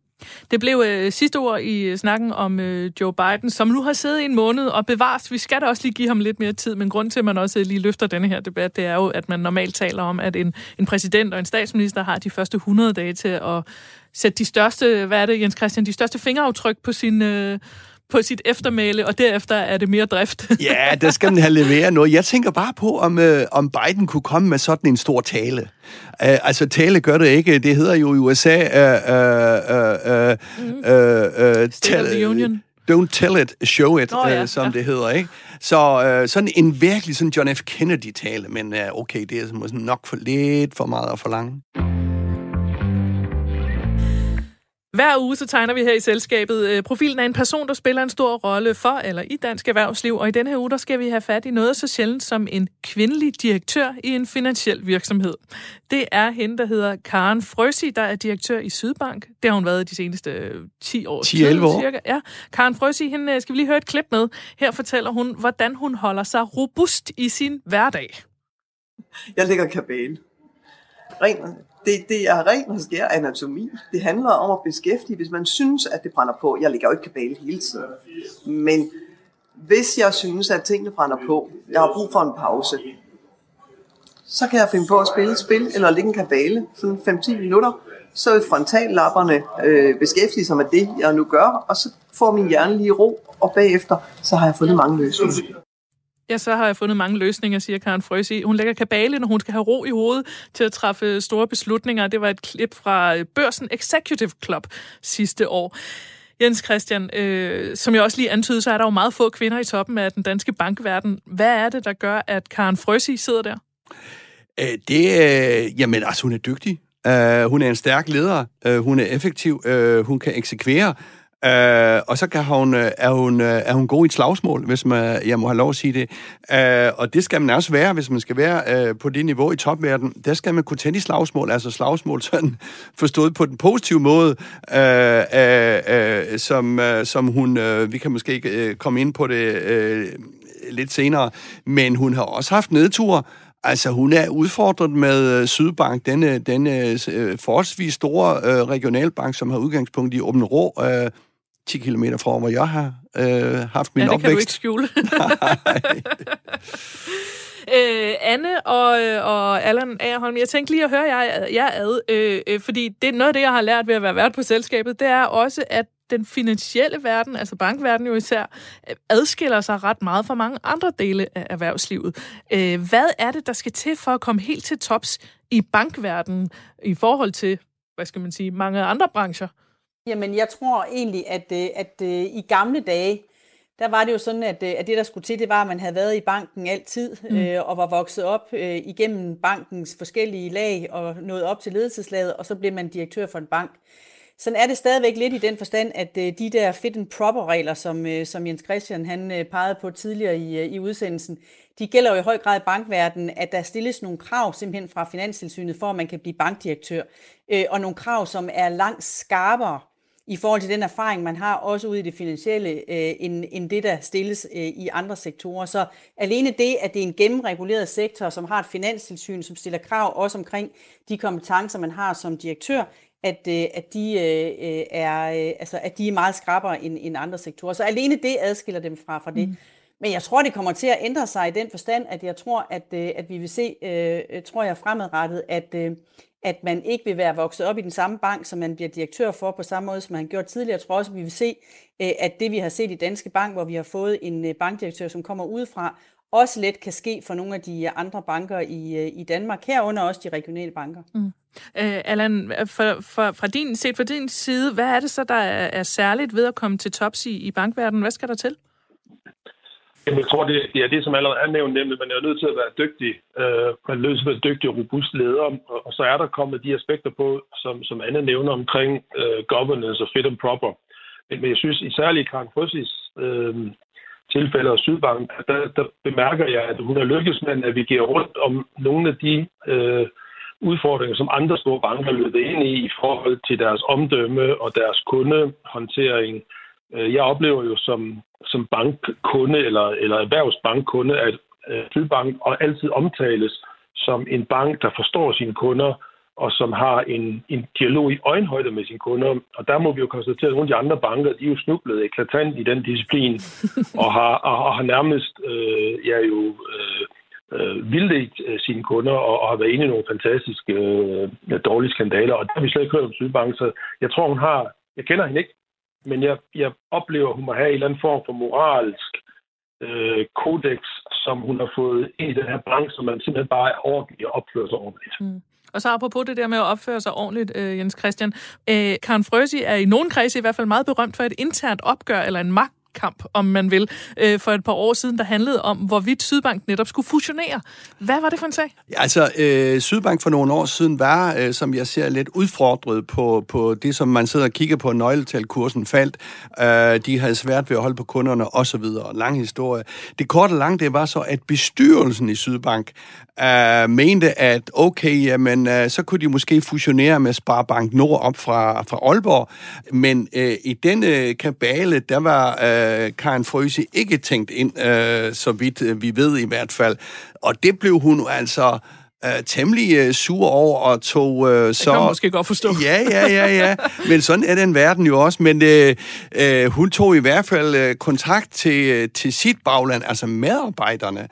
Det blev øh, sidste ord i øh, snakken om øh, Joe Biden, som nu har siddet i en måned og bevares. Vi skal da også lige give ham lidt mere tid, men grund til, at man også øh, lige løfter denne her debat, det er jo, at man normalt taler om, at en, en præsident og en statsminister har de første 100 dage til at sætte de største, hvad er det, Jens Christian, de største fingeraftryk på sin... Øh, på sit eftermæle, og derefter er det mere drift. ja, der skal den have leveret noget. Jeg tænker bare på, om, øh, om Biden kunne komme med sådan en stor tale. Uh, altså, tale gør det ikke. Det hedder jo i USA... Uh, uh, uh, mm. uh, uh, State of the Union. Don't tell it, show it, oh, ja, uh, som ja. det hedder, ikke? Så uh, sådan en virkelig sådan John F. Kennedy-tale, men uh, okay, det er nok for lidt for meget at forlange. Hver uge så tegner vi her i selskabet øh, profilen af en person, der spiller en stor rolle for eller i dansk erhvervsliv. Og i denne her uge, der skal vi have fat i noget så sjældent som en kvindelig direktør i en finansiel virksomhed. Det er hende, der hedder Karen Frøsi, der er direktør i Sydbank. Det har hun været de seneste 10 år. 10-11 år. Cirka. Ja. Karen Frøsi, hende øh, skal vi lige høre et klip med. Her fortæller hun, hvordan hun holder sig robust i sin hverdag. Jeg lægger kabale. Ren det, det er ren og skær anatomi. Det handler om at beskæftige, hvis man synes, at det brænder på. Jeg ligger jo ikke kabale hele tiden. Men hvis jeg synes, at tingene brænder på, jeg har brug for en pause, så kan jeg finde på at spille et spil, eller ligge en kabale, sådan 5-10 minutter, så vil frontallapperne øh, beskæftige sig med det, jeg nu gør, og så får min hjerne lige ro, og bagefter, så har jeg fundet mange løsninger. Ja, så har jeg fundet mange løsninger, siger Karen Frøsi. Hun lægger kabale, når hun skal have ro i hovedet til at træffe store beslutninger. Det var et klip fra øh, Børsen Executive Club sidste år. Jens Christian, øh, som jeg også lige antydede, så er der jo meget få kvinder i toppen af den danske bankverden. Hvad er det, der gør, at Karen Frøsi sidder der? Æh, det, øh, jamen, altså, hun er dygtig. Uh, hun er en stærk leder. Uh, hun er effektiv. Uh, hun kan eksekvere. Øh, og så kan hun, øh, er, hun, øh, er hun god i et slagsmål, hvis man, jeg må have lov at sige det. Øh, og det skal man også være, hvis man skal være øh, på det niveau i topverden. Der skal man kunne tænde i slagsmål, altså slagsmål sådan forstået på den positive måde, øh, øh, øh, som, øh, som hun, øh, vi kan måske ikke komme ind på det øh, lidt senere, men hun har også haft nedture, Altså, hun er udfordret med Sydbank, denne, denne øh, forholdsvis store øh, regionalbank, som har udgangspunkt i Åben Rå, øh, 10 km fra, hvor jeg har øh, haft min ja, det opvækst. kan du ikke skjule. Øh, Anne og, og Allan Aarholm, jeg tænkte lige at høre jer, jer ad, øh, øh, fordi det er noget af det, jeg har lært ved at være vært på selskabet, det er også, at den finansielle verden, altså bankverdenen jo især, adskiller sig ret meget fra mange andre dele af erhvervslivet. Øh, hvad er det, der skal til for at komme helt til tops i bankverdenen i forhold til, hvad skal man sige, mange andre brancher? Jamen, jeg tror egentlig, at, øh, at, at øh, i gamle dage, der var det jo sådan, at, at det, der skulle til, det var, at man havde været i banken altid, mm. øh, og var vokset op øh, igennem bankens forskellige lag, og nået op til ledelseslaget, og så blev man direktør for en bank. Sådan er det stadigvæk lidt i den forstand, at øh, de der fit and proper regler, som, øh, som Jens Christian han øh, pegede på tidligere i, i udsendelsen, de gælder jo i høj grad i bankverdenen, at der stilles nogle krav simpelthen fra Finanstilsynet, for at man kan blive bankdirektør, og nogle krav, som er langt skarpere i forhold til den erfaring, man har også ude i det finansielle, end, end det, der stilles i andre sektorer. Så alene det, at det er en gennemreguleret sektor, som har et finanstilsyn, som stiller krav også omkring de kompetencer, man har som direktør, at, øh, at, de, øh, er, øh, altså, at de er meget skrappere end, end andre sektorer. Så alene det adskiller dem fra, fra det. Mm. Men jeg tror, det kommer til at ændre sig i den forstand, at jeg tror, at, at vi vil se, øh, tror jeg fremadrettet, at, øh, at man ikke vil være vokset op i den samme bank, som man bliver direktør for på samme måde, som man har gjort tidligere. Jeg tror også, at vi vil se, øh, at det vi har set i Danske Bank, hvor vi har fået en øh, bankdirektør, som kommer udefra, også let kan ske for nogle af de øh, andre banker i, i Danmark, herunder også de regionale banker. Mm. Øh, Allan, for, for, fra din, set fra din side, hvad er det så, der er, er særligt ved at komme til tops i, i bankverdenen? Hvad skal der til? Jamen, jeg tror, det, det er det, som allerede er nævnt, nemlig, man er nødt til at være dygtig. Øh, man er nødt til at være dygtig og robust leder, og, og så er der kommet de aspekter på, som, som Anne nævner omkring øh, governance og fit and proper. Men, men jeg synes, i særligt Karen Frøsis øh, tilfælde og Sydbank, der, der bemærker jeg, at hun er lykkes med at navigere rundt om nogle af de øh, udfordringer, som andre store banker løbet ind i i forhold til deres omdømme og deres kundehåndtering. Øh, jeg oplever jo som, som bankkunde eller, eller erhvervsbankkunde, at øh, Sydbank og altid omtales som en bank, der forstår sine kunder, og som har en, en dialog i øjenhøjde med sine kunder. Og der må vi jo konstatere, at nogle af de andre banker, de er jo snublet eklatant i den disciplin, og har, og, og har nærmest øh, ja, jo, øh, øh, vildledt øh, sine kunder og, og har været inde i nogle fantastiske øh, dårlige skandaler. Og der har vi slet ikke hørt om Sydbank, så jeg tror, hun har... Jeg kender hende ikke, men jeg, jeg oplever, at hun må have en eller anden form for moralsk øh, kodex, som hun har fået ind i den her branche, som man simpelthen bare er ordentlig og opfører sig ordentligt. Mm. Og så apropos det der med at opføre sig ordentligt, øh, Jens Christian. Øh, Karen Frøsi er i nogen kredse i hvert fald meget berømt for et internt opgør eller en magt kamp, om man vil, øh, for et par år siden, der handlede om, hvorvidt Sydbank netop skulle fusionere. Hvad var det for en sag? Ja, altså, øh, Sydbank for nogle år siden var, øh, som jeg ser, lidt udfordret på, på det, som man sidder og kigger på, nøgletalkursen faldt. Øh, de havde svært ved at holde på kunderne, osv. Lang historie. Det korte og lange, det var så, at bestyrelsen i Sydbank øh, mente, at okay, jamen, øh, så kunne de måske fusionere med Sparbank Nord op fra, fra Aalborg. Men øh, i denne øh, kabale, der var øh, Karen Frøse ikke tænkt ind, øh, så vidt øh, vi ved i hvert fald. Og det blev hun altså øh, temmelig øh, sur over og tog øh, så... Det kan måske godt forstå. Ja, ja, ja, ja. Men sådan er den verden jo også. Men øh, øh, hun tog i hvert fald øh, kontakt til, øh, til sit bagland, altså medarbejderne,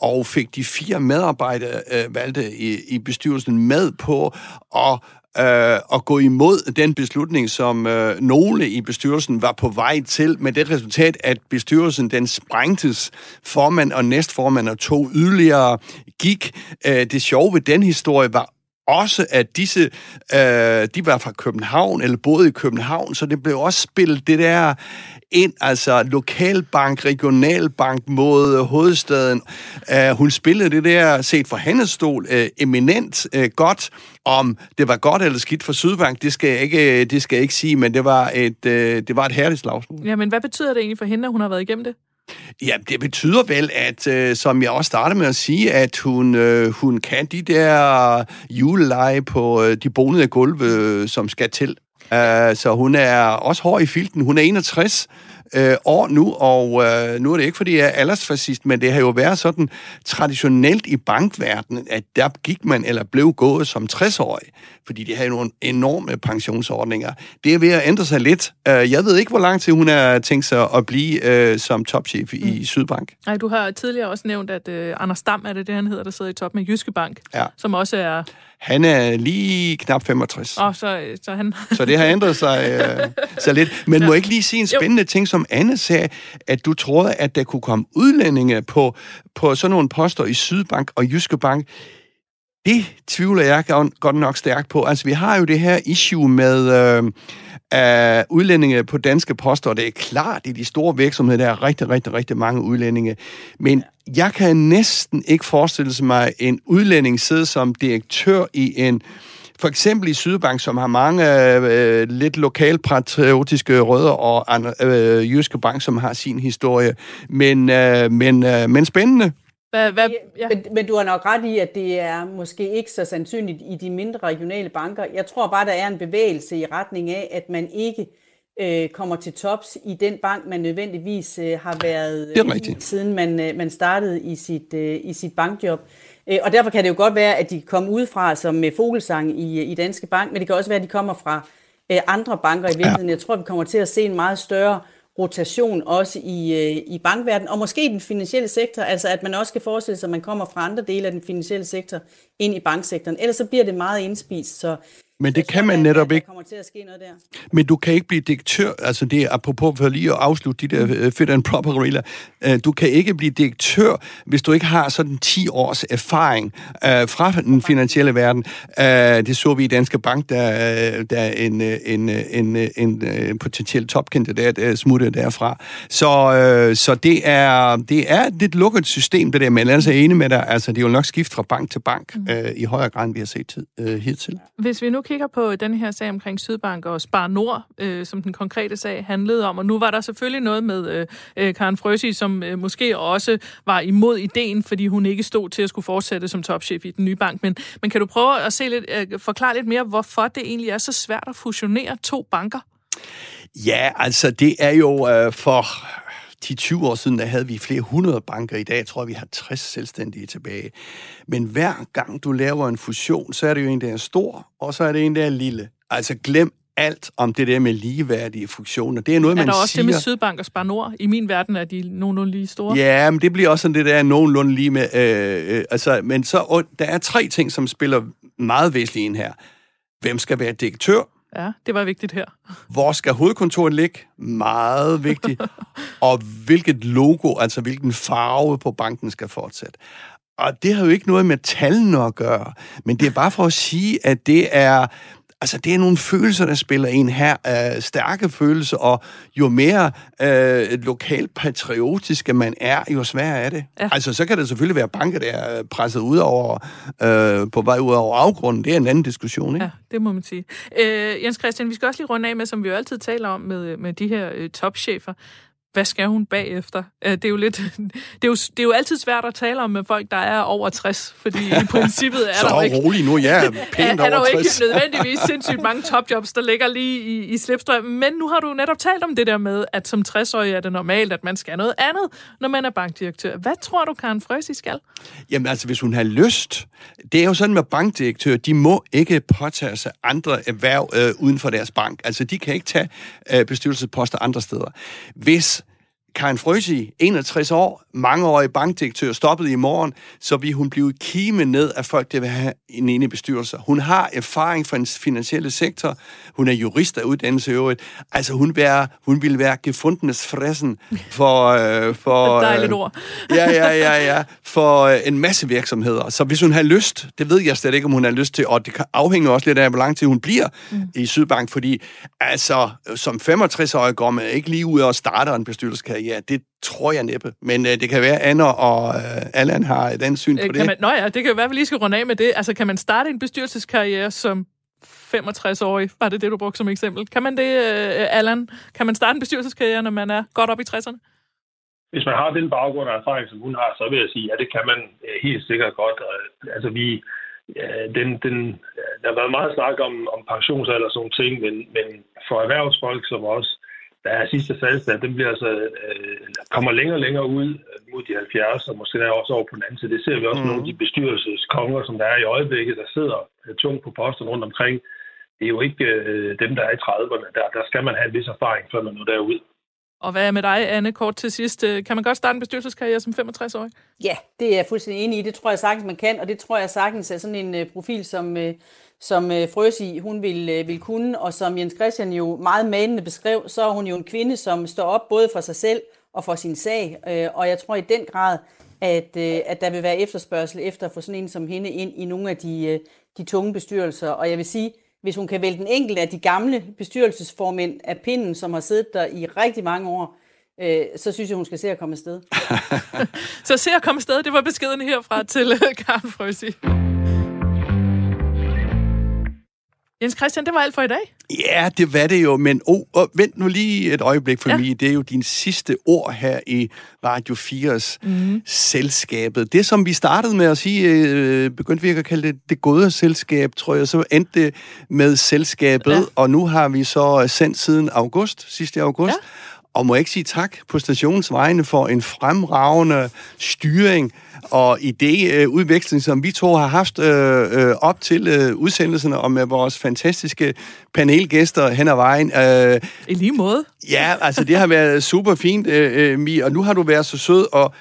og fik de fire medarbejdere øh, valgte i, i bestyrelsen med på at øh, at gå imod den beslutning, som øh, nogle i bestyrelsen var på vej til, med det resultat, at bestyrelsen den sprængtes. Formand og næstformand og to yderligere gik. Øh, det sjove ved den historie var også, at disse, øh, de var fra København, eller boede i København, så det blev også spillet det der ind, altså lokalbank, regionalbank mod hovedstaden. Uh, hun spillede det der, set fra hendes stol, uh, eminent uh, godt. Om det var godt eller skidt for Sydbank, det skal jeg ikke, det skal jeg ikke sige, men det var et, uh, det var et herligt slagsmål. Ja, men hvad betyder det egentlig for hende, at hun har været igennem det? Ja, det betyder vel, at øh, som jeg også startede med at sige, at hun, øh, hun kan de der øh, juleleje på øh, de bonede gulve, øh, som skal til. Uh, så hun er også hård i filten. Hun er 61 øh, år nu, og øh, nu er det ikke, fordi jeg er aldersfascist, men det har jo været sådan traditionelt i bankverdenen, at der gik man eller blev gået som 60-årig, fordi de havde nogle enorme pensionsordninger. Det er ved at ændre sig lidt. Øh, jeg ved ikke, hvor lang tid hun har tænkt sig at blive øh, som topchef i mm. Sydbank. Nej, du har tidligere også nævnt, at øh, Anders Dam er det, det han hedder, der sidder i top med Jyske Bank, ja. som også er han er lige knap 65. Oh, så, så, han... så det har ændret sig øh, så lidt. Men ja. må jeg ikke lige sige en spændende jo. ting, som Anne sagde, at du troede, at der kunne komme udlændinge på, på sådan nogle poster i Sydbank og Jyske Bank. Det tvivler jeg godt nok stærkt på. Altså, vi har jo det her issue med øh, øh, udlændinge på danske poster, og det er klart, i de store virksomheder, der er rigtig, rigtig, rigtig mange udlændinge. Men jeg kan næsten ikke forestille mig en udlænding sidde som direktør i en for eksempel i Sydbank, som har mange øh, lidt lokalpatriotiske rødder, og øh, Jyske Bank, som har sin historie. Men, øh, men, øh, men spændende. Hvad, hvad, ja. men, men du har nok ret i, at det er måske ikke så sandsynligt i de mindre regionale banker. Jeg tror bare, der er en bevægelse i retning af, at man ikke øh, kommer til tops i den bank, man nødvendigvis øh, har været i, siden man, øh, man startede i sit, øh, i sit bankjob. Øh, og derfor kan det jo godt være, at de kommer udefra som med Fogelsang i, i Danske Bank, men det kan også være, at de kommer fra øh, andre banker i virkeligheden. Ja. Jeg tror, vi kommer til at se en meget større rotation også i, øh, i bankverdenen, og måske i den finansielle sektor, altså at man også skal forestille sig, at man kommer fra andre dele af den finansielle sektor ind i banksektoren. Ellers så bliver det meget indspist, så men det kan man netop ikke. kommer til at ske noget der. Men du kan ikke blive direktør, altså det er apropos for lige at afslutte de der uh, fit and proper regler. Uh, du kan ikke blive direktør, hvis du ikke har sådan 10 års erfaring uh, fra den finansielle verden. Det så vi i Danske Bank, der, der er en, en, en, en, en potentiel topkandidat uh, smuttede derfra. Så, så det, er, det er et lidt lukket system, det der, men jeg er enig med dig, altså det er jo nok skift fra bank til bank uh, i højere grad, end vi har set hidtil. Hvis vi nu kigger kigger på den her sag omkring Sydbank og Spar Nord, øh, som den konkrete sag handlede om, og nu var der selvfølgelig noget med øh, øh Karen Frøsi, som øh, måske også var imod ideen, fordi hun ikke stod til at skulle fortsætte som topchef i den nye bank. Men, men kan du prøve at se lidt, øh, forklare lidt mere, hvorfor det egentlig er så svært at fusionere to banker? Ja, altså det er jo øh, for 10-20 år siden, der havde vi flere hundrede banker. I dag tror jeg, vi har 60 selvstændige tilbage. Men hver gang du laver en fusion, så er det jo en, der er stor, og så er det en, der er lille. Altså glem alt om det der med ligeværdige funktioner. Det er noget, man siger... Er der også siger... det med Sydbank og Spar Nord? I min verden er de nogenlunde lige store. Ja, men det bliver også sådan det der nogenlunde lige med... Øh, øh, altså, men så, og der er tre ting, som spiller meget væsentligt ind her. Hvem skal være direktør? Ja, det var vigtigt her. Hvor skal hovedkontoret ligge? Meget vigtigt. og hvilket logo, altså hvilken farve på banken skal fortsætte. Og det har jo ikke noget med tallene at gøre, men det er bare for at sige, at det er Altså, det er nogle følelser, der spiller ind her. Øh, stærke følelser, og jo mere øh, lokalt patriotiske man er, jo sværere er det. Ja. Altså, så kan det selvfølgelig være banker, der er presset ud over, øh, på vej ud over afgrunden. Det er en anden diskussion, ikke? Ja, det må man sige. Øh, Jens Christian, vi skal også lige runde af med, som vi jo altid taler om med, med de her øh, topchefer hvad skal hun bagefter? Øh, det er jo lidt, det er jo, det er jo altid svært at tale om med folk, der er over 60, fordi i princippet er så der ikke... rolig nu, ja, pænt er, er der jo ikke nødvendigvis sindssygt mange topjobs, der ligger lige i, i slipstrøm. Men nu har du netop talt om det der med, at som 60-årig er det normalt, at man skal noget andet, når man er bankdirektør. Hvad tror du, Karen Frøsi skal? Jamen altså, hvis hun har lyst. Det er jo sådan med bankdirektører, de må ikke påtage sig andre erhverv øh, uden for deres bank. Altså, de kan ikke tage øh, bestyrelsesposter andre steder. Hvis Karin Frøsi, 61 år, mangeårig bankdirektør, stoppede i morgen, så vil hun blive kime ned af folk, der vil have en ene bestyrelse. Hun har erfaring fra den finansielle sektor. Hun er jurist af uddannelse i øvrigt. Altså, hun, være, hun ville være gefundenes fressen for... Øh, for Et dejligt øh, ord. ja, ja, ja, ja. For øh, en masse virksomheder. Så hvis hun har lyst, det ved jeg slet ikke, om hun har lyst til, og det afhænger også lidt af, hvor lang tid hun bliver mm. i Sydbank, fordi altså, som 65-årig går man ikke lige ud og starter en bestyrelseskarriere ja, det tror jeg næppe. Men øh, det kan være, Anna og øh, Allan har et andet syn på øh, det. Man, nå ja, det kan jo være, at vi lige skal runde af med det. Altså, kan man starte en bestyrelseskarriere som 65-årig? Var det det, du brugte som eksempel? Kan man det, øh, Allan? Kan man starte en bestyrelseskarriere, når man er godt op i 60'erne? Hvis man har den baggrund og erfaring, som hun har, så vil jeg sige, ja, det kan man øh, helt sikkert godt. Altså, vi, den, den, der har været meget snak om, om pensionsalder og sådan ting, men, men for erhvervsfolk som os, der er sidste salgsdag, den bliver altså, øh, kommer længere og længere ud mod de 70, og måske der også over på den anden side. Det ser vi også mm. nogle af de bestyrelseskonger, som der er i øjeblikket, der sidder øh, tungt på posten rundt omkring. Det er jo ikke øh, dem, der er i 30'erne. Der, der skal man have en vis erfaring, før man når derud. Og hvad er med dig, Anne, kort til sidst? Øh, kan man godt starte en bestyrelseskarriere som 65-årig? Ja, det er jeg fuldstændig enig i. Det tror jeg sagtens, man kan, og det tror jeg sagtens er sådan en uh, profil, som, uh, som uh, Frøsi, hun vil, uh, vil kunne, og som Jens Christian jo meget manende beskrev, så er hun jo en kvinde, som står op både for sig selv og for sin sag, uh, og jeg tror i den grad, at, uh, at der vil være efterspørgsel efter at få sådan en som hende ind i nogle af de, uh, de tunge bestyrelser, og jeg vil sige, hvis hun kan vælge den enkelte af de gamle bestyrelsesformænd af pinden, som har siddet der i rigtig mange år, øh, så synes jeg, hun skal se at komme afsted. så se at komme afsted, det var beskeden herfra til øh, Karen Frøsi. Jens Christian, det var alt for i dag. Ja, det var det jo, men oh, oh, vent nu lige et øjeblik for ja. mig. Det er jo din sidste ord her i Radio 4's mm. selskabet. Det, som vi startede med at sige, øh, begyndte vi at kalde det det gode selskab, tror jeg, så endte det med selskabet, ja. og nu har vi så sendt siden august, sidste august, ja. Og må ikke sige tak på stationens vegne for en fremragende styring og idéudveksling, som vi to har haft øh, øh, op til øh, udsendelserne og med vores fantastiske panelgæster hen ad vejen. Øh, I lige måde. Ja, altså det har været super fint, øh, øh, Mi, og nu har du været så sød og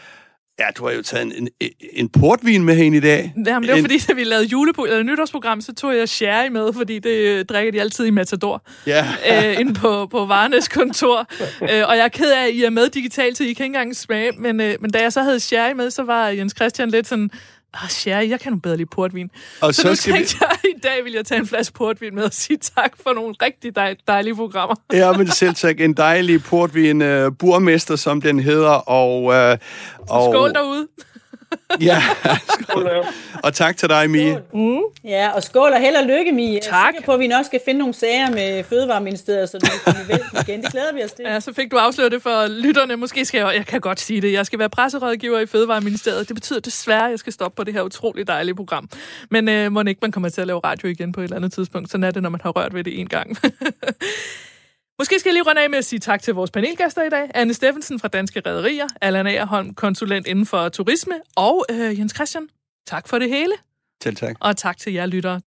Ja, du har jo taget en, en, en portvin med hende i dag. Jamen, det var en... fordi, da vi lavede julepo- eller nytårsprogram, så tog jeg sherry med, fordi det øh, drikker de altid i Matador. Ja. øh, inde på, på Varnes kontor. øh, og jeg er ked af, at I er med digitalt, så I kan ikke engang smage. Men, øh, men da jeg så havde sherry med, så var Jens Christian lidt sådan, Ah, sherry, jeg kan nu bedre lide portvin. Og så, så nu tænkte vi... jeg, i dag vil jeg tage en flaske portvin med og sige tak for nogle rigtig dej, dejlige programmer. ja, men selv tak. En dejlig portvin, uh, burmester, som den hedder. Og, uh, og... Skål derude. ja, skål. og tak til dig, Mie. Mm. Ja, og skål og held og lykke, Mie. Tak. Jeg er på, at vi nok skal finde nogle sager med Fødevareministeriet, så du kan komme igen. Det glæder vi os til. Ja, så fik du afsløret det for lytterne. Måske skal jeg, jeg kan godt sige det, jeg skal være presserådgiver i Fødevareministeriet. Det betyder desværre, at jeg skal stoppe på det her utroligt dejlige program. Men øh, må ikke man kommer til at lave radio igen på et eller andet tidspunkt. Sådan er det, når man har rørt ved det en gang. Måske skal jeg lige runde af med at sige tak til vores panelgæster i dag. Anne Steffensen fra Danske Rederier, Allan Aarholm, konsulent inden for turisme, og øh, Jens Christian, tak for det hele. Selv tak. Og tak til jer lyttere.